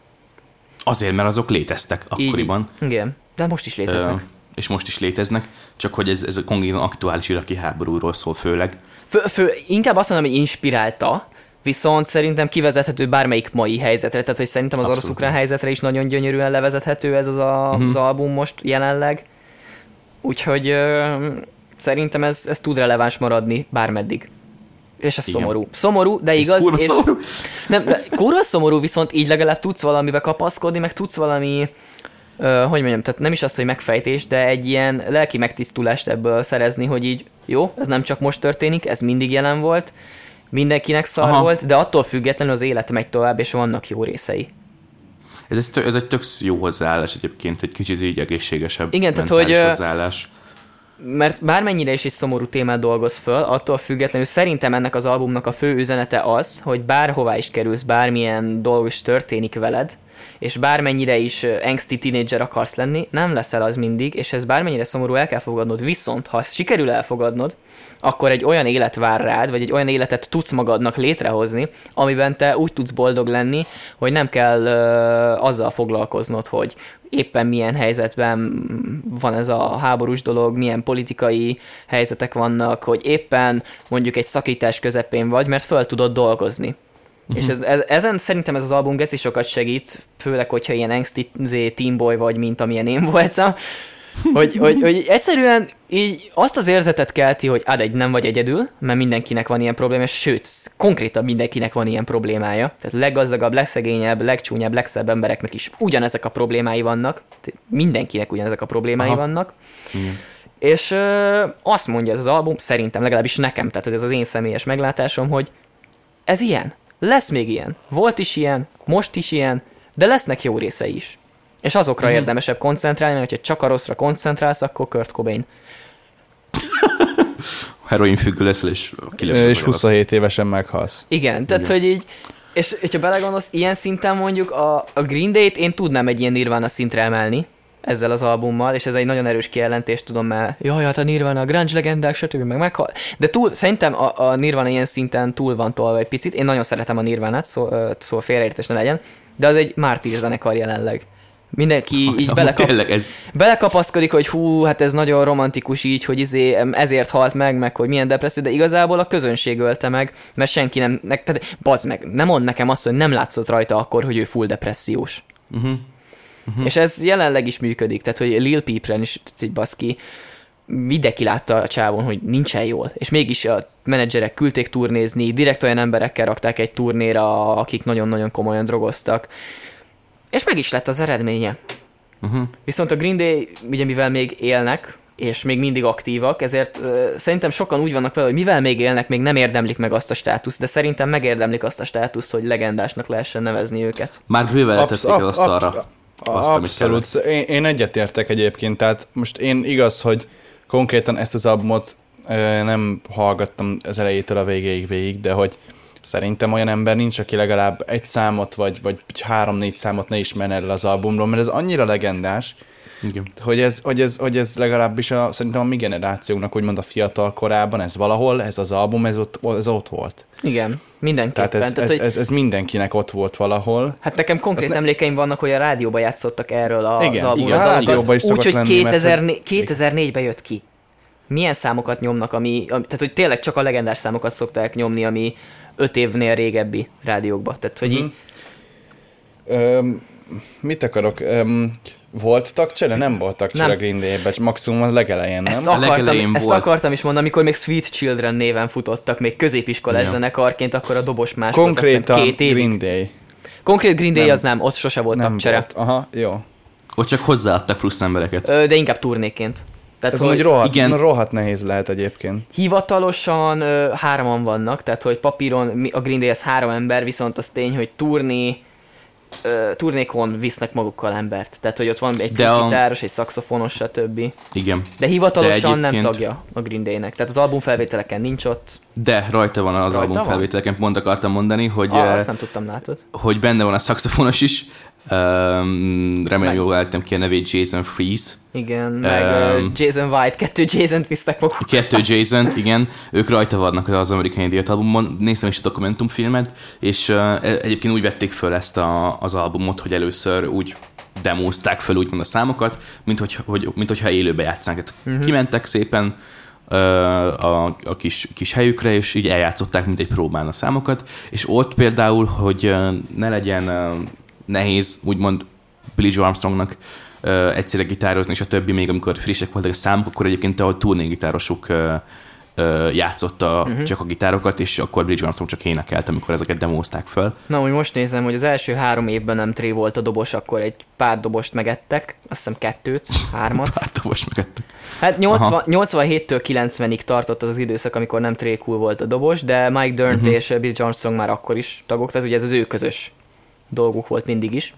Azért, mert azok léteztek Így- akkoriban. Igen, de most is léteznek. Ö, és most is léteznek, csak hogy ez, ez a konkrétan aktuális iraki háborúról szól főleg. Fő, fő, inkább azt mondom, hogy inspirálta, viszont szerintem kivezethető bármelyik mai helyzetre, tehát hogy szerintem az orosz-ukrán helyzetre is nagyon gyönyörűen levezethető ez az, a, Mhm. az album most jelenleg. Úgyhogy ö, szerintem ez, ez tud releváns maradni bármeddig. És ez Igen. szomorú. Szomorú, de Ez igaz. kurva és, szomorú. Nem, de kurva szomorú, viszont így legalább tudsz valamibe kapaszkodni, meg tudsz valami, ö, hogy mondjam, tehát nem is az, hogy megfejtés, de egy ilyen lelki megtisztulást ebből szerezni, hogy így jó, ez nem csak most történik, ez mindig jelen volt, mindenkinek szar Aha. volt, de attól függetlenül az élet megy tovább, és vannak jó részei. Ez, ez, tök- ez egy tök jó hozzáállás egyébként, egy kicsit így egészségesebb Igen, tehát, hogy, hozzáállás. Mert bármennyire is egy szomorú témát dolgoz föl, attól függetlenül szerintem ennek az albumnak a fő üzenete az, hogy bárhová is kerülsz, bármilyen dolog is történik veled, és bármennyire is angsty tínédzser akarsz lenni, nem leszel az mindig, és ez bármennyire szomorú el kell fogadnod, viszont ha ezt sikerül elfogadnod, akkor egy olyan élet vár rád, vagy egy olyan életet tudsz magadnak létrehozni, amiben te úgy tudsz boldog lenni, hogy nem kell ö, azzal foglalkoznod, hogy éppen milyen helyzetben van ez a háborús dolog, milyen politikai helyzetek vannak, hogy éppen mondjuk egy szakítás közepén vagy, mert föl tudod dolgozni. És ez, ez, ezen szerintem ez az album geci sokat segít, főleg, hogyha ilyen angsty teamboy vagy, mint amilyen én voltam, hogy, hogy, hogy egyszerűen így azt az érzetet kelti, hogy ad egy nem vagy egyedül, mert mindenkinek van ilyen probléma, sőt, konkrétan mindenkinek van ilyen problémája. Tehát leggazdagabb, legszegényebb, legcsúnyább, legszebb embereknek is ugyanezek a problémái vannak. Tehát mindenkinek ugyanezek a problémái Aha. vannak. És ö, azt mondja ez az album, szerintem legalábbis nekem, tehát ez az én személyes meglátásom, hogy ez ilyen. Lesz még ilyen. Volt is ilyen, most is ilyen, de lesznek jó részei is. És azokra Mhm. mm. érdemesebb koncentrálni, mert ha csak a rosszra koncentrálsz, akkor Kurt Cobain. (laughs) Heroin függő leszel, és. És 27 évesen meghalsz. Igen, tehát Igen. hogy így, és hogyha belegondolsz, ilyen szinten mondjuk a, a Green Day-t én tudnám egy ilyen Nirvana szintre emelni ezzel az albummal, és ez egy nagyon erős kijelentés, tudom, mert jaj, hát a Nirvana, a grunge legendák, stb. meg meghal. De túl, szerintem a, a Nirvana ilyen szinten túl van tolva egy picit. Én nagyon szeretem a Nirvanát, szó, szóval félreértés ne legyen, de az egy mártír zenekar jelenleg. Mindenki így belekap, Tényleg ez, belekapaszkodik, hogy hú, hát ez nagyon romantikus így, hogy izé, ezért halt meg, meg hogy milyen depresszió, de igazából a közönség ölte meg, mert senki nem, ne, tehát bazd meg, nem mond nekem azt, hogy nem látszott rajta akkor, hogy ő full depressziós. uh-huh. Uh-huh. És ez jelenleg is működik, tehát hogy Lil Peep-ren is, így baszki, mindenki látta a csávon, hogy nincsen jól, és mégis a menedzserek küldték turnézni, direkt olyan emberekkel rakták egy turnéra, akik nagyon-nagyon komolyan drogoztak, és meg is lett az eredménye. Uh-huh. Viszont a Green Day, ugye mivel még élnek, és még mindig aktívak, ezért uh, szerintem sokan úgy vannak vele, hogy mivel még élnek, még nem érdemlik meg azt a státuszt, de szerintem megérdemlik azt a státuszt, hogy legendásnak lehessen nevezni őket. Már bőven Absz- letették az ab- asztalra. Azt, amit Abszolút. Én, én egyetértek egyébként, tehát most én igaz, hogy konkrétan ezt az albumot nem hallgattam az elejétől a végéig végig, de hogy szerintem olyan ember nincs, aki legalább egy számot, vagy, vagy három-négy számot ne ismerne erről az albumról, mert ez annyira legendás, Igen. Hogy ez, hogy ez, hogy ez legalábbis a, szerintem a mi generációnknak, úgymond a fiatal korában, ez valahol, ez az album, ez ott, ez ott volt. Igen, mindenképpen. Tehát ez, Tehát, ez, hogy, ez, ez mindenkinek ott volt valahol. hát nekem konkrét ne- emlékeim vannak, hogy a rádióban játszottak erről a, Igen, az igen, a rádióban is albumot. Úgyhogy lenni, mert 2004, 2004-ben jött ki. Milyen számokat nyomnak, ami, ami, tehát hogy tényleg csak a legendás számokat szokták nyomni, ami öt évnél régebbi rádiókba. Tehát, hogy Mhm. így, Öm, mit akarok? Öm, volt tagcsere? Nem volt tagcsere Nem. a Green Day-ben, maximum a legelején, nem? Ezt, akartam, legelején ezt volt. akartam is mondani, amikor még Sweet Children néven futottak, még középiskolás Ja. zenekarként, akkor a dobos más volt, Konkrétan két évig. Green Day. Konkrét Green Day Nem. az nem, ott sose volt Nem tagcsere. volt. Aha, jó. Ott csak hozzáadtak plusz embereket. Ö, De inkább turnéként. Tehát, Ez hogy rohadt, igen. igen. rohadt nehéz lehet egyébként. hivatalosan ö, hároman vannak, tehát hogy papíron a Green Day az három ember, viszont az tény, hogy turné, ö, turnékon visznek magukkal embert. Tehát, hogy ott van egy a- gitáros, egy szaxofonos, stb. Igen. De hivatalosan De nem egyébként- tagja a Green Day-nek. Tehát az albumfelvételeken nincs ott. De rajta van az Rajta album van? pont akartam mondani, hogy, Ah, azt nem tudtam, látod. hogy benne van a szaxofonos is. Um, remélem Meg- jól álltam ki a nevét, Jason Freeze. Igen, meg Um, Jason White, kettő Jason-t visznek maguk. Kettő Jason, igen, ők rajta vannak az amerikai Idiot albumon, néztem is a dokumentumfilmet, és uh, egyébként úgy vették föl ezt a, az albumot, hogy először úgy demózták föl úgymond a számokat, mint, hogy, hogy, mint hogyha élőbe játszánk. Tehát uh-huh. kimentek szépen a, a kis, kis helyükre, és így eljátszották, mint egy próbán a számokat, és ott például, hogy ne legyen nehéz, úgymond Billy Joe Armstrongnak ö, egyszerre gitározni, és a többi még amikor frissek voltak a számok, akkor egyébként a turnégitárosuk ö, ö, játszotta uh-huh. csak a gitárokat, és akkor Billy Joe Armstrong csak énekelt, amikor ezeket demózták föl. Na, hogy most nézem, hogy az első három évben nem tré volt a dobos, akkor egy pár dobost megettek, azt hiszem kettőt, hármat. (laughs) Hát most megettük. Hát 80, 87-től 90-ig tartott az az időszak, amikor nem Trey Cool volt a dobos, de Mike Dirnt Mhm. uh-huh. és Bill Armstrong már akkor is tagok, tehát ugye ez az ő közös dolguk volt mindig is.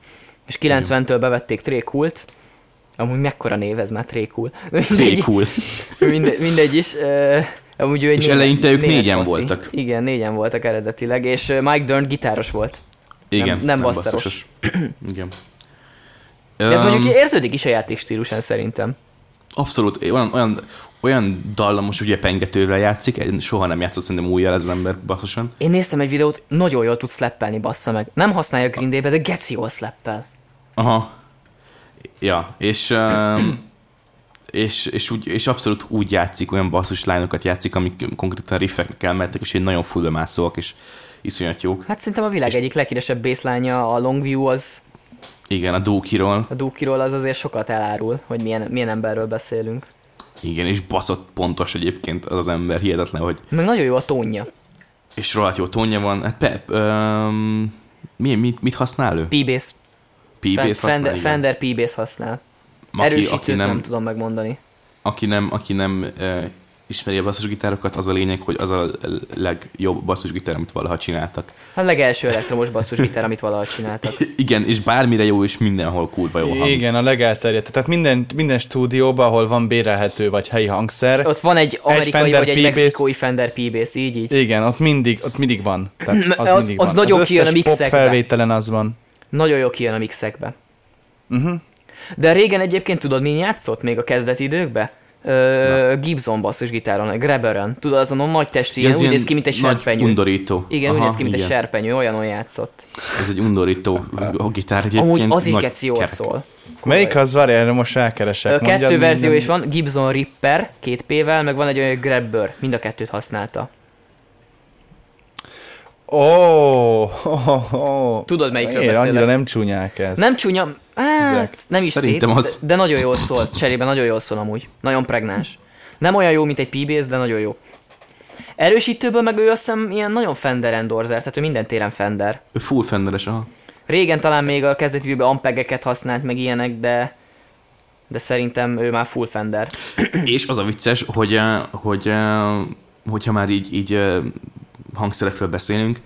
És 90-től bevették Coolt, amúgy mekkora név ez már Cool. (laughs) Elég Mindegy, mindegy, is. Amúgy ő egy És német- eleinte ők német négyen faszi. voltak. Igen, négyen voltak eredetileg, és Mike Dirnt gitáros volt. Igen, nem basszaros. basszaros. (clears throat) Igen. De ez Öm, mondjuk érződik is a játékstílusán szerintem. Abszolút, olyan, olyan, olyan dallamos, ugye pengetővel játszik, soha nem játszott szerintem újjal ez az ember basszosan. Én néztem egy videót, nagyon jól tud slappelni, bassza meg. Nem használja a Green Day-be, de geci jól slappel. Aha. Ja, és, um, és, és, úgy, és abszolút úgy játszik, olyan basszus lányokat játszik, amik konkrétan riffeknek elmertek, és egy nagyon fullbemászóak, és iszonyat jók. Hát szerintem a világ egyik leghíresebb bassline a Longview az, Igen, a Dookiról, a Dukiról az azért sokat elárul, hogy milyen, milyen emberről beszélünk. Igen, és baszott pontos egyébként az az ember, hihetetlen, hogy Meg nagyon jó a tónja. és rohadt jó tónja van. Hát pe, um, mi, mit, mit használ ő? P-bass. P-bass használ, Fender, P-bass használ. Aki, Erősítőt aki nem, nem, nem tudom megmondani. aki nem, aki nem uh, ismeri a basszusgitárokat, az a lényeg, hogy az a legjobb basszusgitár, amit valaha csináltak. A legelső elektromos basszusgitár, amit valaha csináltak. (laughs) Igen, és bármire jó, és mindenhol kurva jó hang. Igen, a legelterjedt. Tehát minden, minden stúdióban, ahol van bérelhető vagy helyi hangszer, Ott van egy amerikai Fender vagy egy mexikói Fender P-bass, így így. igen, ott mindig, ott mindig van. Tehát az, Az- mindig az van. nagyon az kijön a összes pop mixekbe. felvételen az van. Nagyon jó kijön a mixekbe. Uh-huh. De régen egyébként tudod, mi játszott még a kezdeti időkben? Ö, Gibson basszusgitáron, Grabberen. Tudod, azon a nagy testi, ilyen, úgy néz ki, mint egy nagy serpenyő. undorító. Igen, úgy Aha, néz ki, mint egy igen. serpenyő, olyanon játszott. Ez egy undorító a gitár egyébként. Amúgy az is nagy geci jól kerek. szól. Melyik az? Várj, erre most rákeresek. Ö, Mondjad Kettő verzió minden- is van, Gibson Ripper, két P-vel, meg van egy olyan Grabber, mind a kettőt használta. Ó, oh, oh, oh. Tudod, melyikről Miért? beszélek? Annyira nem csúnyák ez. Nem csúnya, hát nem is Szerintem szép, az. de, de nagyon jól szól. Cserébe nagyon jól szól amúgy. Nagyon pregnáns. Nem olyan jó, mint egy p de nagyon jó. Erősítőből meg ő azt hiszem ilyen nagyon Fender endorser, tehát ő minden téren Fender. Ő full fenderes, aha. Régen talán még a kezdeti időben ampegeket használt meg ilyenek, de de szerintem ő már full Fender. És az a vicces, hogy, eh, hogy eh, hogyha már így, így eh, hangszerekről beszélünk,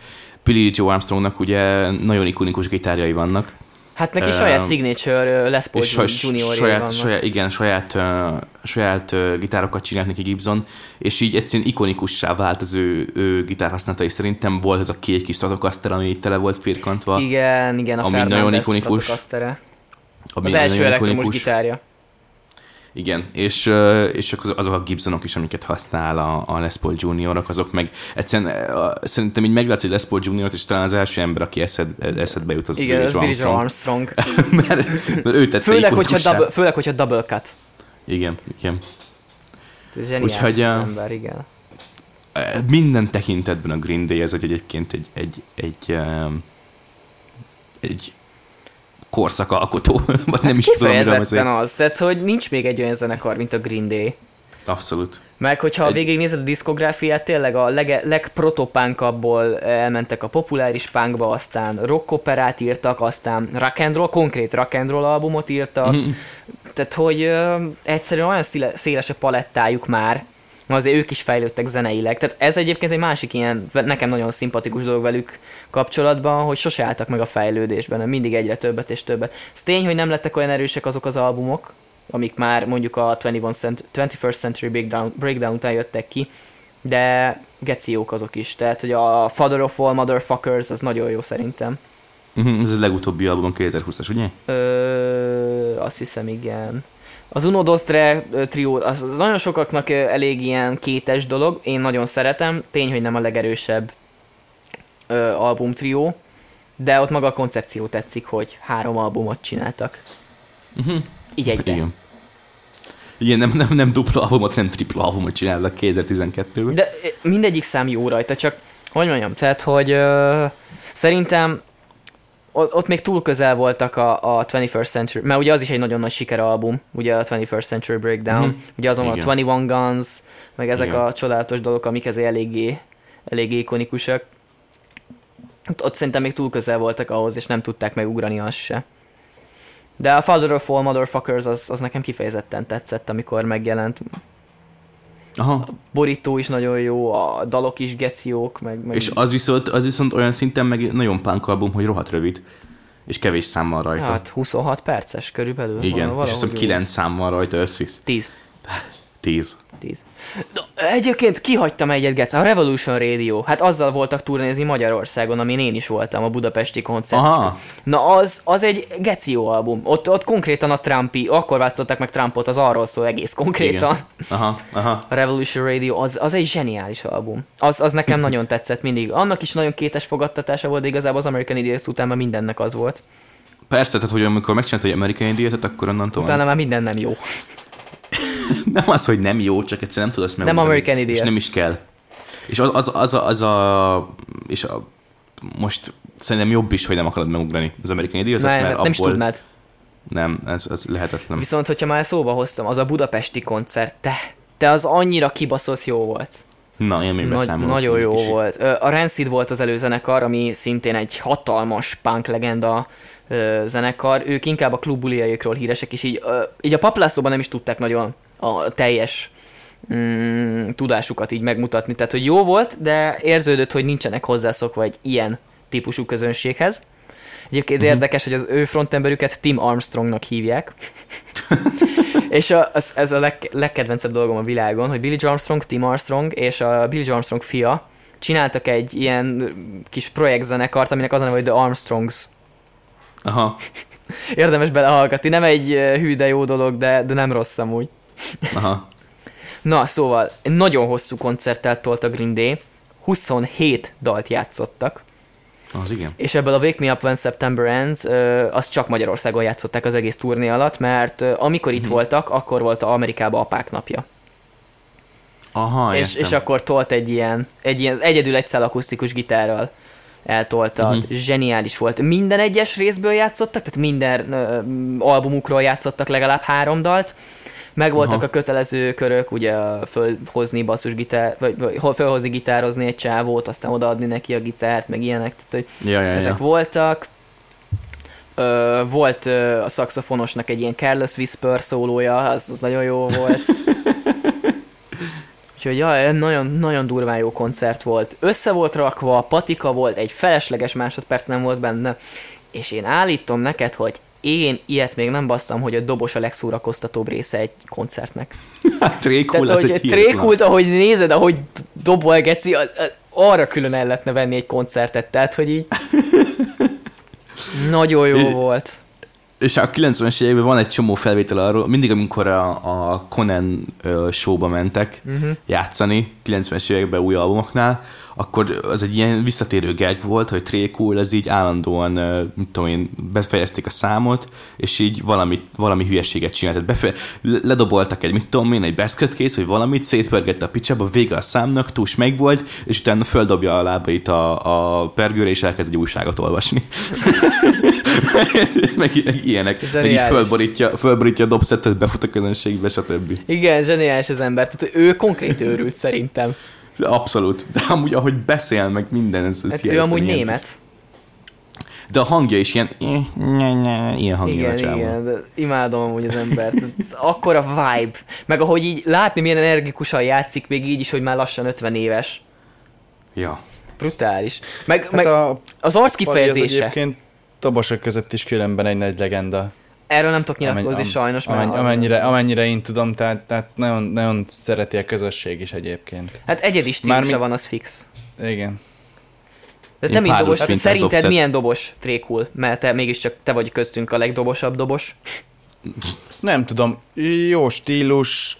Billy Joe Armstrongnak ugye nagyon ikonikus gitárjai vannak. Hát neki Ö, saját signature Les Paul saj, junior saját, vannak. saját, igen, saját, uh, saját uh, gitárokat csinált neki Gibson, és így egyszerűen ikonikussá vált az ő, ő gitárhasználata, és szerintem volt ez a két kis Stratocaster, ami így tele volt firkantva. Igen, igen, a Ami Fernandez nagyon ikonikus. Ami Az első elektromos ikonikus. gitárja. Igen, és, és azok a Gibsonok is, amiket használ a, a Les Paul Juniorok, azok meg egyszerűen szerintem így meglátsz egy Les Paul Juniort, és talán az első ember, aki eszed, eszedbe jut, az Igen, Billy Joe Armstrong. Armstrong. (laughs) mert, mert ő tette Főleg, hogyha double, főleg, hogyha double cut. Igen, igen. Zseniális Úgyhogy, uh, ember, igen. Minden tekintetben a Green Day ez egy, egyébként egy, egy, egy, um, egy korszakalkotó, (laughs) vagy nem is tudom, Hát Kifejezetten azért. az, tehát hogy nincs még egy olyan zenekar, mint a Green Day. Abszolút. Meg hogyha Egy- végignézed a diszkográfiát, tényleg a leg, legprotopánkabból elmentek a populáris punkba, aztán rock operát írtak, aztán rock and roll, konkrét rock and roll albumot írtak, Mhm. tehát hogy ö, egyszerűen olyan széles a palettájuk már, azért ők is fejlődtek zeneileg. Tehát ez egyébként egy másik ilyen, nekem nagyon szimpatikus dolog velük kapcsolatban, hogy sose álltak meg a fejlődésben, hanem mindig egyre többet és többet. Ez tény, hogy nem lettek olyan erősek azok az albumok, amik már mondjuk a 21 cent- 21st Century Breakdown, Breakdown után jöttek ki, de geciók azok is. Tehát, hogy a Father of All Motherfuckers az nagyon jó szerintem. Mhm, Ez a legutóbbi album 2020-as, ugye? Ö, azt hiszem, igen. Az Uno Dos Tre trió, az, az nagyon sokaknak elég ilyen kétes dolog, én nagyon szeretem, tény, hogy nem a legerősebb ö, album trió, de ott maga a koncepció tetszik, hogy három albumot csináltak. Mhm. Így egybe. Igen. Igen, nem, nem, nem dupla albumot, nem tripla albumot csinálnak 2012-ben. De mindegyik szám jó rajta, csak hogy mondjam, tehát, hogy ö, szerintem ott, ott még túl közel voltak a, a 21st Century, mert ugye az is egy nagyon nagy sikeralbum, ugye a 21st Century Breakdown, Mhm. ugye azon van a Igen. 21 Guns, meg ezek Igen. a csodálatos dolgok, amik ezért eléggé, eléggé ikonikusak. Ott, ott szerintem még túl közel voltak ahhoz, és nem tudták megugrani azt se. De a Father of All Motherfuckers az, az nekem kifejezetten tetszett, amikor megjelent. Aha. Borító is nagyon jó, a dalok is geciók, meg... meg És az viszont, az viszont olyan szinten meg nagyon punk album, hogy rohadt rövid. És kevés szám van rajta. Hát 26 perces körülbelül. Igen, és azt hiszem úgy. 9 szám van rajta összvisz. 10. 10. 10. De egyébként kihagytam egyet, Gec, a Revolution Radio. Hát azzal voltak turnézni Magyarországon, amin én is voltam, a budapesti koncert. Aha. Na az, az egy jó album. Ott, ott konkrétan a Trumpi, akkor választották meg Trumpot, az arról szól egész konkrétan. Igen. Aha, aha. A Revolution Radio, az, az egy zseniális album. Az, az nekem (laughs) nagyon tetszett mindig. Annak is nagyon kétes fogadtatása volt, de igazából az American Idiots után már mindennek az volt. Persze, tehát hogy amikor megcsinálta egy amerikai Idiotot, akkor onnantól Utána már minden nem jó. (laughs) nem az, hogy nem jó, csak egyszerűen nem tudod azt megugrani. American És Idiots. nem is kell. És az, az, az, a, az a, és a, most szerintem jobb is, hogy nem akarod megugrani az American Idiotot, Nem, mert nem is abból tudnád. nem, ez, ez lehetetlen. Viszont, hogyha már szóba hoztam, az a budapesti koncert, te, te az annyira kibaszott jó volt. Na, én még Nagy, beszámolok. nagyon jó kicsit. volt. A Rancid volt az előzenekar, ami szintén egy hatalmas punk legenda zenekar. Ők inkább a klubbuliaikról híresek, és így, így a paplászlóban nem is tudták nagyon a teljes mm, tudásukat így megmutatni. Tehát, hogy jó volt, de érződött, hogy nincsenek hozzászokva egy ilyen típusú közönséghez. Egyébként uh-huh. érdekes, hogy az ő frontemberüket Tim Armstrongnak hívják. (laughs) és a, az, ez a leg, legkedvencebb dolgom a világon, hogy Billy Armstrong, Tim Armstrong és a Billy Armstrong fia csináltak egy ilyen kis projektzenekart, aminek az a neve, hogy The Armstrongs. Aha, Érdemes belehallgatni, nem egy eh, hű, de jó dolog, de, de nem rossz amúgy. Aha. Na, szóval, nagyon hosszú koncertet tolt a Green Day, 27 dalt játszottak, Az igen. és ebből a Wake Me Up When September Ends, ö, azt csak Magyarországon játszották az egész turné alatt, mert amikor itt voltak, akkor volt a Amerikában apák napja. Aha, és, értem. és akkor tolt egy ilyen, egy ilyen egyedül egy szál akusztikus gitárral eltoltad. Uh-huh. Zseniális volt. Minden egyes részből játszottak, tehát minden ö, albumukról játszottak legalább három dalt. Megvoltak Aha. a kötelező körök, ugye fölhozni basszusgitár, vagy, vagy fölhozni gitározni egy csávót, aztán odaadni neki a gitárt, meg ilyenek, tehát hogy Ja, ja, ezek ja. voltak. Ö, volt ö, a szaxofonosnak egy ilyen Careless Whisper szólója, az, az nagyon jó volt. (laughs) Úgyhogy ja, nagyon, nagyon durván jó koncert volt. Össze volt rakva, patika volt, egy felesleges másodperc nem volt benne, és én állítom neked, hogy én ilyet még nem basszam, hogy a dobos a legszórakoztatóbb része egy koncertnek. (laughs) Hát trékul, Tehát, hogy trékult, ahogy nézed, ahogy dobol geci, a- a- arra külön el lehetne venni egy koncertet, tehát, hogy így nagyon jó volt. És a 90-es években van egy csomó felvétel arról, mindig amikor a, a Conan showba mentek uh-huh. játszani, 90-es években új albumoknál, akkor az egy ilyen visszatérő gag volt, hogy Tré Cool, ez így állandóan, mit tudom én, befejezték a számot, és így valami, valami hülyeséget csinált. Tehát befe- ledoboltak egy, mit tudom én, egy basket case, vagy valamit, szétpörgette a picsába, vége a számnak, túls meg volt, és utána földobja a lábait a, a pergőre, és elkezd egy újságot olvasni. (laughs) meg, meg ilyenek. Meg így Zseniális. fölborítja, fölborítja a dobszettet, befut a közönségbe, stb. Igen, zseniális az ember. Tehát ő konkrét őrült szerintem. Abszolút. De amúgy, ahogy beszél, meg minden, ez, ez Hát ő amúgy ilyen- német. De a hangja is ilyen... Ilyen hangja Igen, a csávon. igen, de imádom amúgy az embert. Ez akkora vibe. Meg ahogy így látni, milyen energikusan játszik, még így is, hogy már lassan 50 éves. Ja. Brutális. Meg, Hát meg a az Pali az arckifejezése. egyébként dobosok között is különben egy nagy legenda. Erről nem tudok nyilatkozni Amennyi- sajnos, mert... Amenny, amennyire, amennyire én tudom, tehát, tehát nagyon, nagyon szereti a közösség is egyébként. Hát egyedi stílusa Mármi- van, az fix. Igen. De te mint dobos, szerinted dobszett. milyen dobos trékul? Mert te mégiscsak te vagy köztünk a legdobosabb dobos. Nem tudom, jó stílus,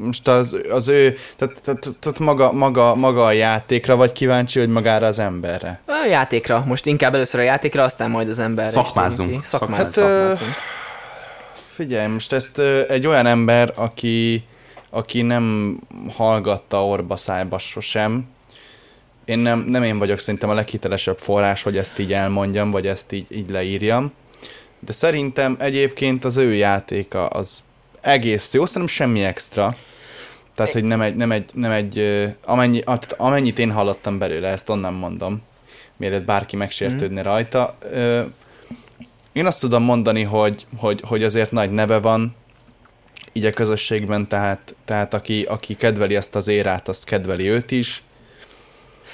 most az, az ő, tehát, tehát, tehát maga, maga, maga a játékra vagy kíváncsi, hogy magára az emberre? A játékra. Most inkább először a játékra, aztán majd az emberre. Szakmázzunk. Szakmázzunk. Hát, szakmázzunk. Figyelj, most ezt egy olyan ember, aki, aki nem hallgatta orba szájba sosem, én nem, nem én vagyok szerintem a leghitelesebb forrás, hogy ezt így elmondjam, vagy ezt így, így leírjam, de szerintem egyébként az ő játéka az egész jó, szerintem semmi extra. Tehát, hogy nem egy, nem egy, nem egy amennyi, amennyit én hallottam belőle, ezt onnan mondom, mielőtt bárki megsértődne rajta. Ö, Én azt tudom mondani, hogy, hogy, hogy azért nagy neve van így a közösségben, tehát, tehát aki, aki kedveli ezt az érát, azt kedveli őt is.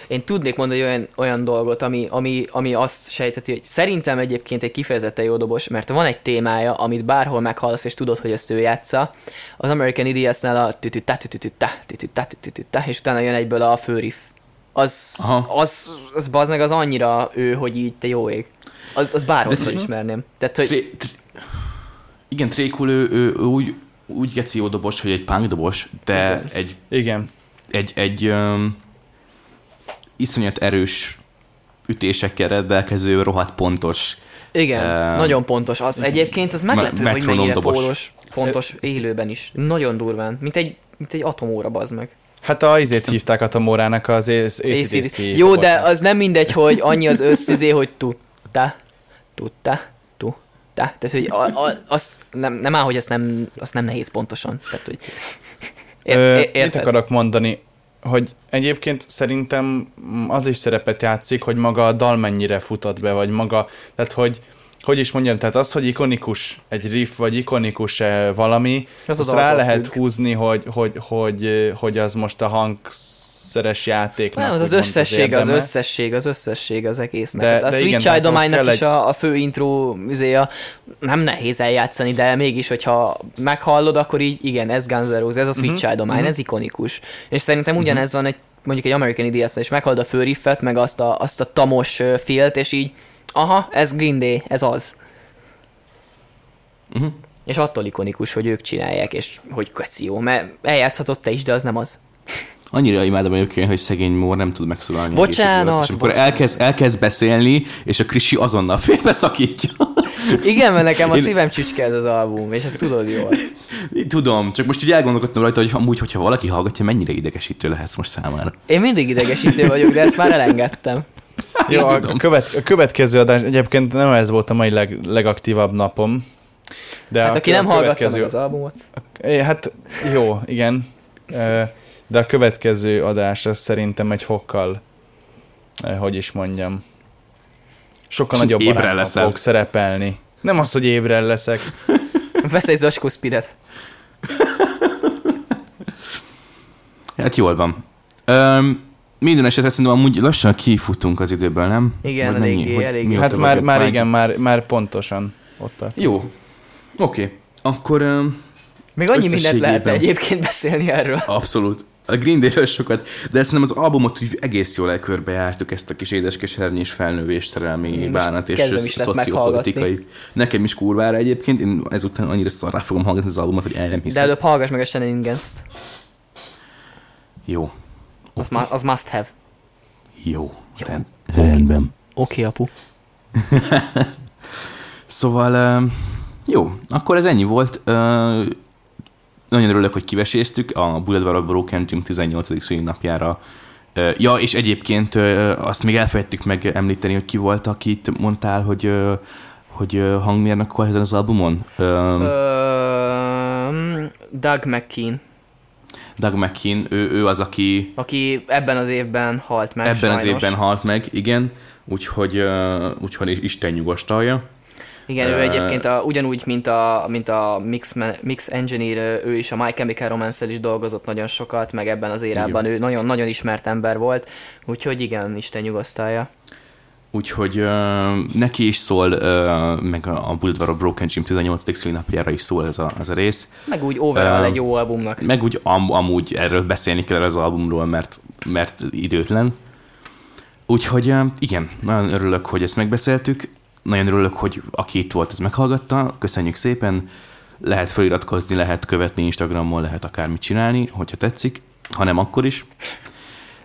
Én tudnék mondani olyan, olyan dolgot, ami, ami, ami azt sejteti, hogy szerintem egyébként egy kifejezetten jó dobos, mert van egy témája, amit bárhol meghallasz, és tudod, hogy ezt ő játsza. Az American Idiots-nál a tütütá, tütütütá, tütütá, tütütá, és utána jön egyből a főriff. Az, Aha. az, az bazd meg az annyira ő, hogy így te jó ég. Az, az bárhol felismerném. Tehát, hogy Tré, igen, Trékul ő, ő, ő úgy, úgy geci jó dobos, hogy egy punk dobos, de egy, Igen. egy, egy um, iszonyat erős ütésekkel rendelkező, rohadt pontos. igen, Ehm, nagyon pontos. Az egyébként az meglepő, hogy metronom mennyire dobos. pólos, pontos élőben is. Nagyon durván. Mint egy, mint egy atomóra, bazd meg. Hát a izét hívták a Tomórának az AC/DC. Jó, de az nem mindegy, hogy annyi az összizé, hogy tudta, tudta, tudta. Tehát, hogy a, a, az nem, nem áll, hogy ezt nem, azt nem nehéz pontosan. Tehát, hogy ér, Ö, ér, mit érted? akarok mondani? Hogy egyébként szerintem az is szerepet játszik, hogy maga a dal mennyire futott be, vagy maga, tehát hogy hogy is mondjam, tehát az, hogy ikonikus egy riff, vagy ikonikus valami, Az az azt rá lehet függ. húzni, hogy, hogy, hogy, hogy az most a hangszeres játéknak. Nem, az az összesség, az érdeme. összesség, az összesség az egésznek. De- Hát a de igen, Child ahhoz Domine-nak kell is egy- a, a fő intro műzéja nem nehéz eljátszani, de mégis, hogyha meghallod, akkor így igen, ez Guns N' Roses, ez a Mhm, Child Domine, ez ikonikus. És szerintem ugyanez van egy mondjuk egy American idiot és meghallod a főriffet, meg azt a, azt a tamos ö, filt, és így, aha, ez Green Day, ez az. Uh-huh. És attól ikonikus, hogy ők csinálják, és hogy keci jó, mert eljátszhatod te is, de az nem az. Annyira imádom egyébként, hogy szegény Mór nem tud megszólalni. Bocsánat, egész És amikor bocsánat. elkezd, elkezd beszélni, és a Krisi azonnal félbeszakítja. Igen, mert nekem a Én- szívem csücske ez az album, és ezt tudod jól. Tudom, csak most így elgondolkodtam rajta, hogy amúgy, hogyha valaki hallgatja, mennyire idegesítő lehetsz most számára. Én mindig idegesítő vagyok, de ezt már elengedtem. Jó, a, követ, a következő adás, egyébként nem ez volt a mai leg, legaktívabb napom. De Hát a, aki a nem hallgatta következő, meg az albumot. Hát jó, igen. De a következő adás az szerintem egy fokkal, ö, hogy is mondjam, sokkal nagyobb leszel. fogok szerepelni. Nem az, hogy ébren leszek. (laughs) Vesz egy zacskó spidet. (laughs) Hát jól van. Öm, minden esetre szerintem amúgy lassan kifutunk az időből, nem? Igen, Vagy eléggé, Hogy eléggé. Hát már, már igen, már, már pontosan ott tart. Jó. Oké. Akkor öm, Még annyi mindent lehetne egyébként beszélni erről. abszolút. A Green Day-ről sokat, de szerintem az albumot úgy egész jól elkörbejártuk ezt a kis édeskesernyés felnővés, szerelmi bánat és szociopolitikai. Nekem is kurvára egyébként, én ezután annyira szarrá fogom hallgatni az albumot, hogy el nem De hiszem. előbb hallgass meg a Shenanigans-t. Jó. Az, ma- az must have. Jó. Rend, rendben. Oké, okay, apu. (laughs) Szóval, jó, akkor ez ennyi volt. Nagyon örülök, hogy kiveséztük a Boulevard of Broken Dream 18. szülinapjára. Ja, és egyébként azt még elfelejtettük meg említeni, hogy ki volt, akit mondtál, hogy, hogy hangmérnök volt ezen az albumon. Öm, Doug McKean, Doug McKean, ő, ő az, aki aki ebben az évben halt meg ebben sajnos. az évben halt meg, igen, úgyhogy, ö, úgyhogy Isten nyugasztalja. Igen, ő egyébként a, ugyanúgy, mint a, mint a mix, mix Engineer, ő is a My Chemical romance is dolgozott nagyon sokat, meg ebben az érában ő nagyon-nagyon ismert ember volt, úgyhogy igen, Isten nyugasztalja. Úgyhogy uh, neki is szól, uh, meg a, a Boulevard of Broken Dream 18. szülinapjára is szól ez a, ez a rész. Meg úgy overall Ö, egy jó albumnak. Meg úgy am, amúgy erről beszélni kell az albumról, mert, mert időtlen. Úgyhogy uh, igen, nagyon örülök, hogy ezt megbeszéltük. Nagyon örülök, hogy aki itt volt, ez meghallgatta. Köszönjük szépen. Lehet feliratkozni, lehet követni Instagramon, lehet akármit csinálni, hogyha tetszik. Ha nem, akkor is.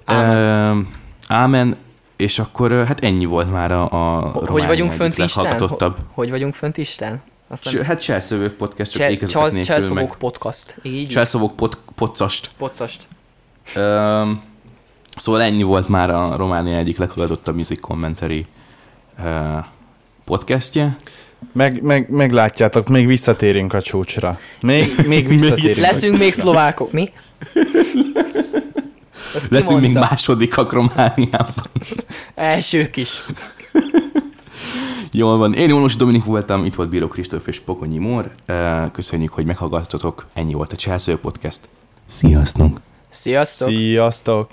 Ámen. Ámen. És akkor hát ennyi volt már a, a Hogy vagyunk fönt Isten? Hogy vagyunk fönt Isten? Aztán Cs- Hát Cselszövők podcast, csak Csel- nélkül Cselszavók meg. podcast. Így? Cselszövők pod, podcast. Pocast. Um, szóval ennyi volt már a Románia egyik leghallgatottabb music commentary uh, podcastje. Meg, meg, meglátjátok, még visszatérünk a csúcsra. Még, még visszatérünk. Leszünk még szlovákok, mi? Ezt Leszünk még mondta? másodikak Romániában. Elsők is. Jól van. Én Jónos Dominik voltam, itt volt Bíró Kristóf és Pokonyi Mór. Köszönjük, hogy meghallgattatok. Ennyi volt a Cselszövő podcast. Sziasztok! Sziasztok! Sziasztok!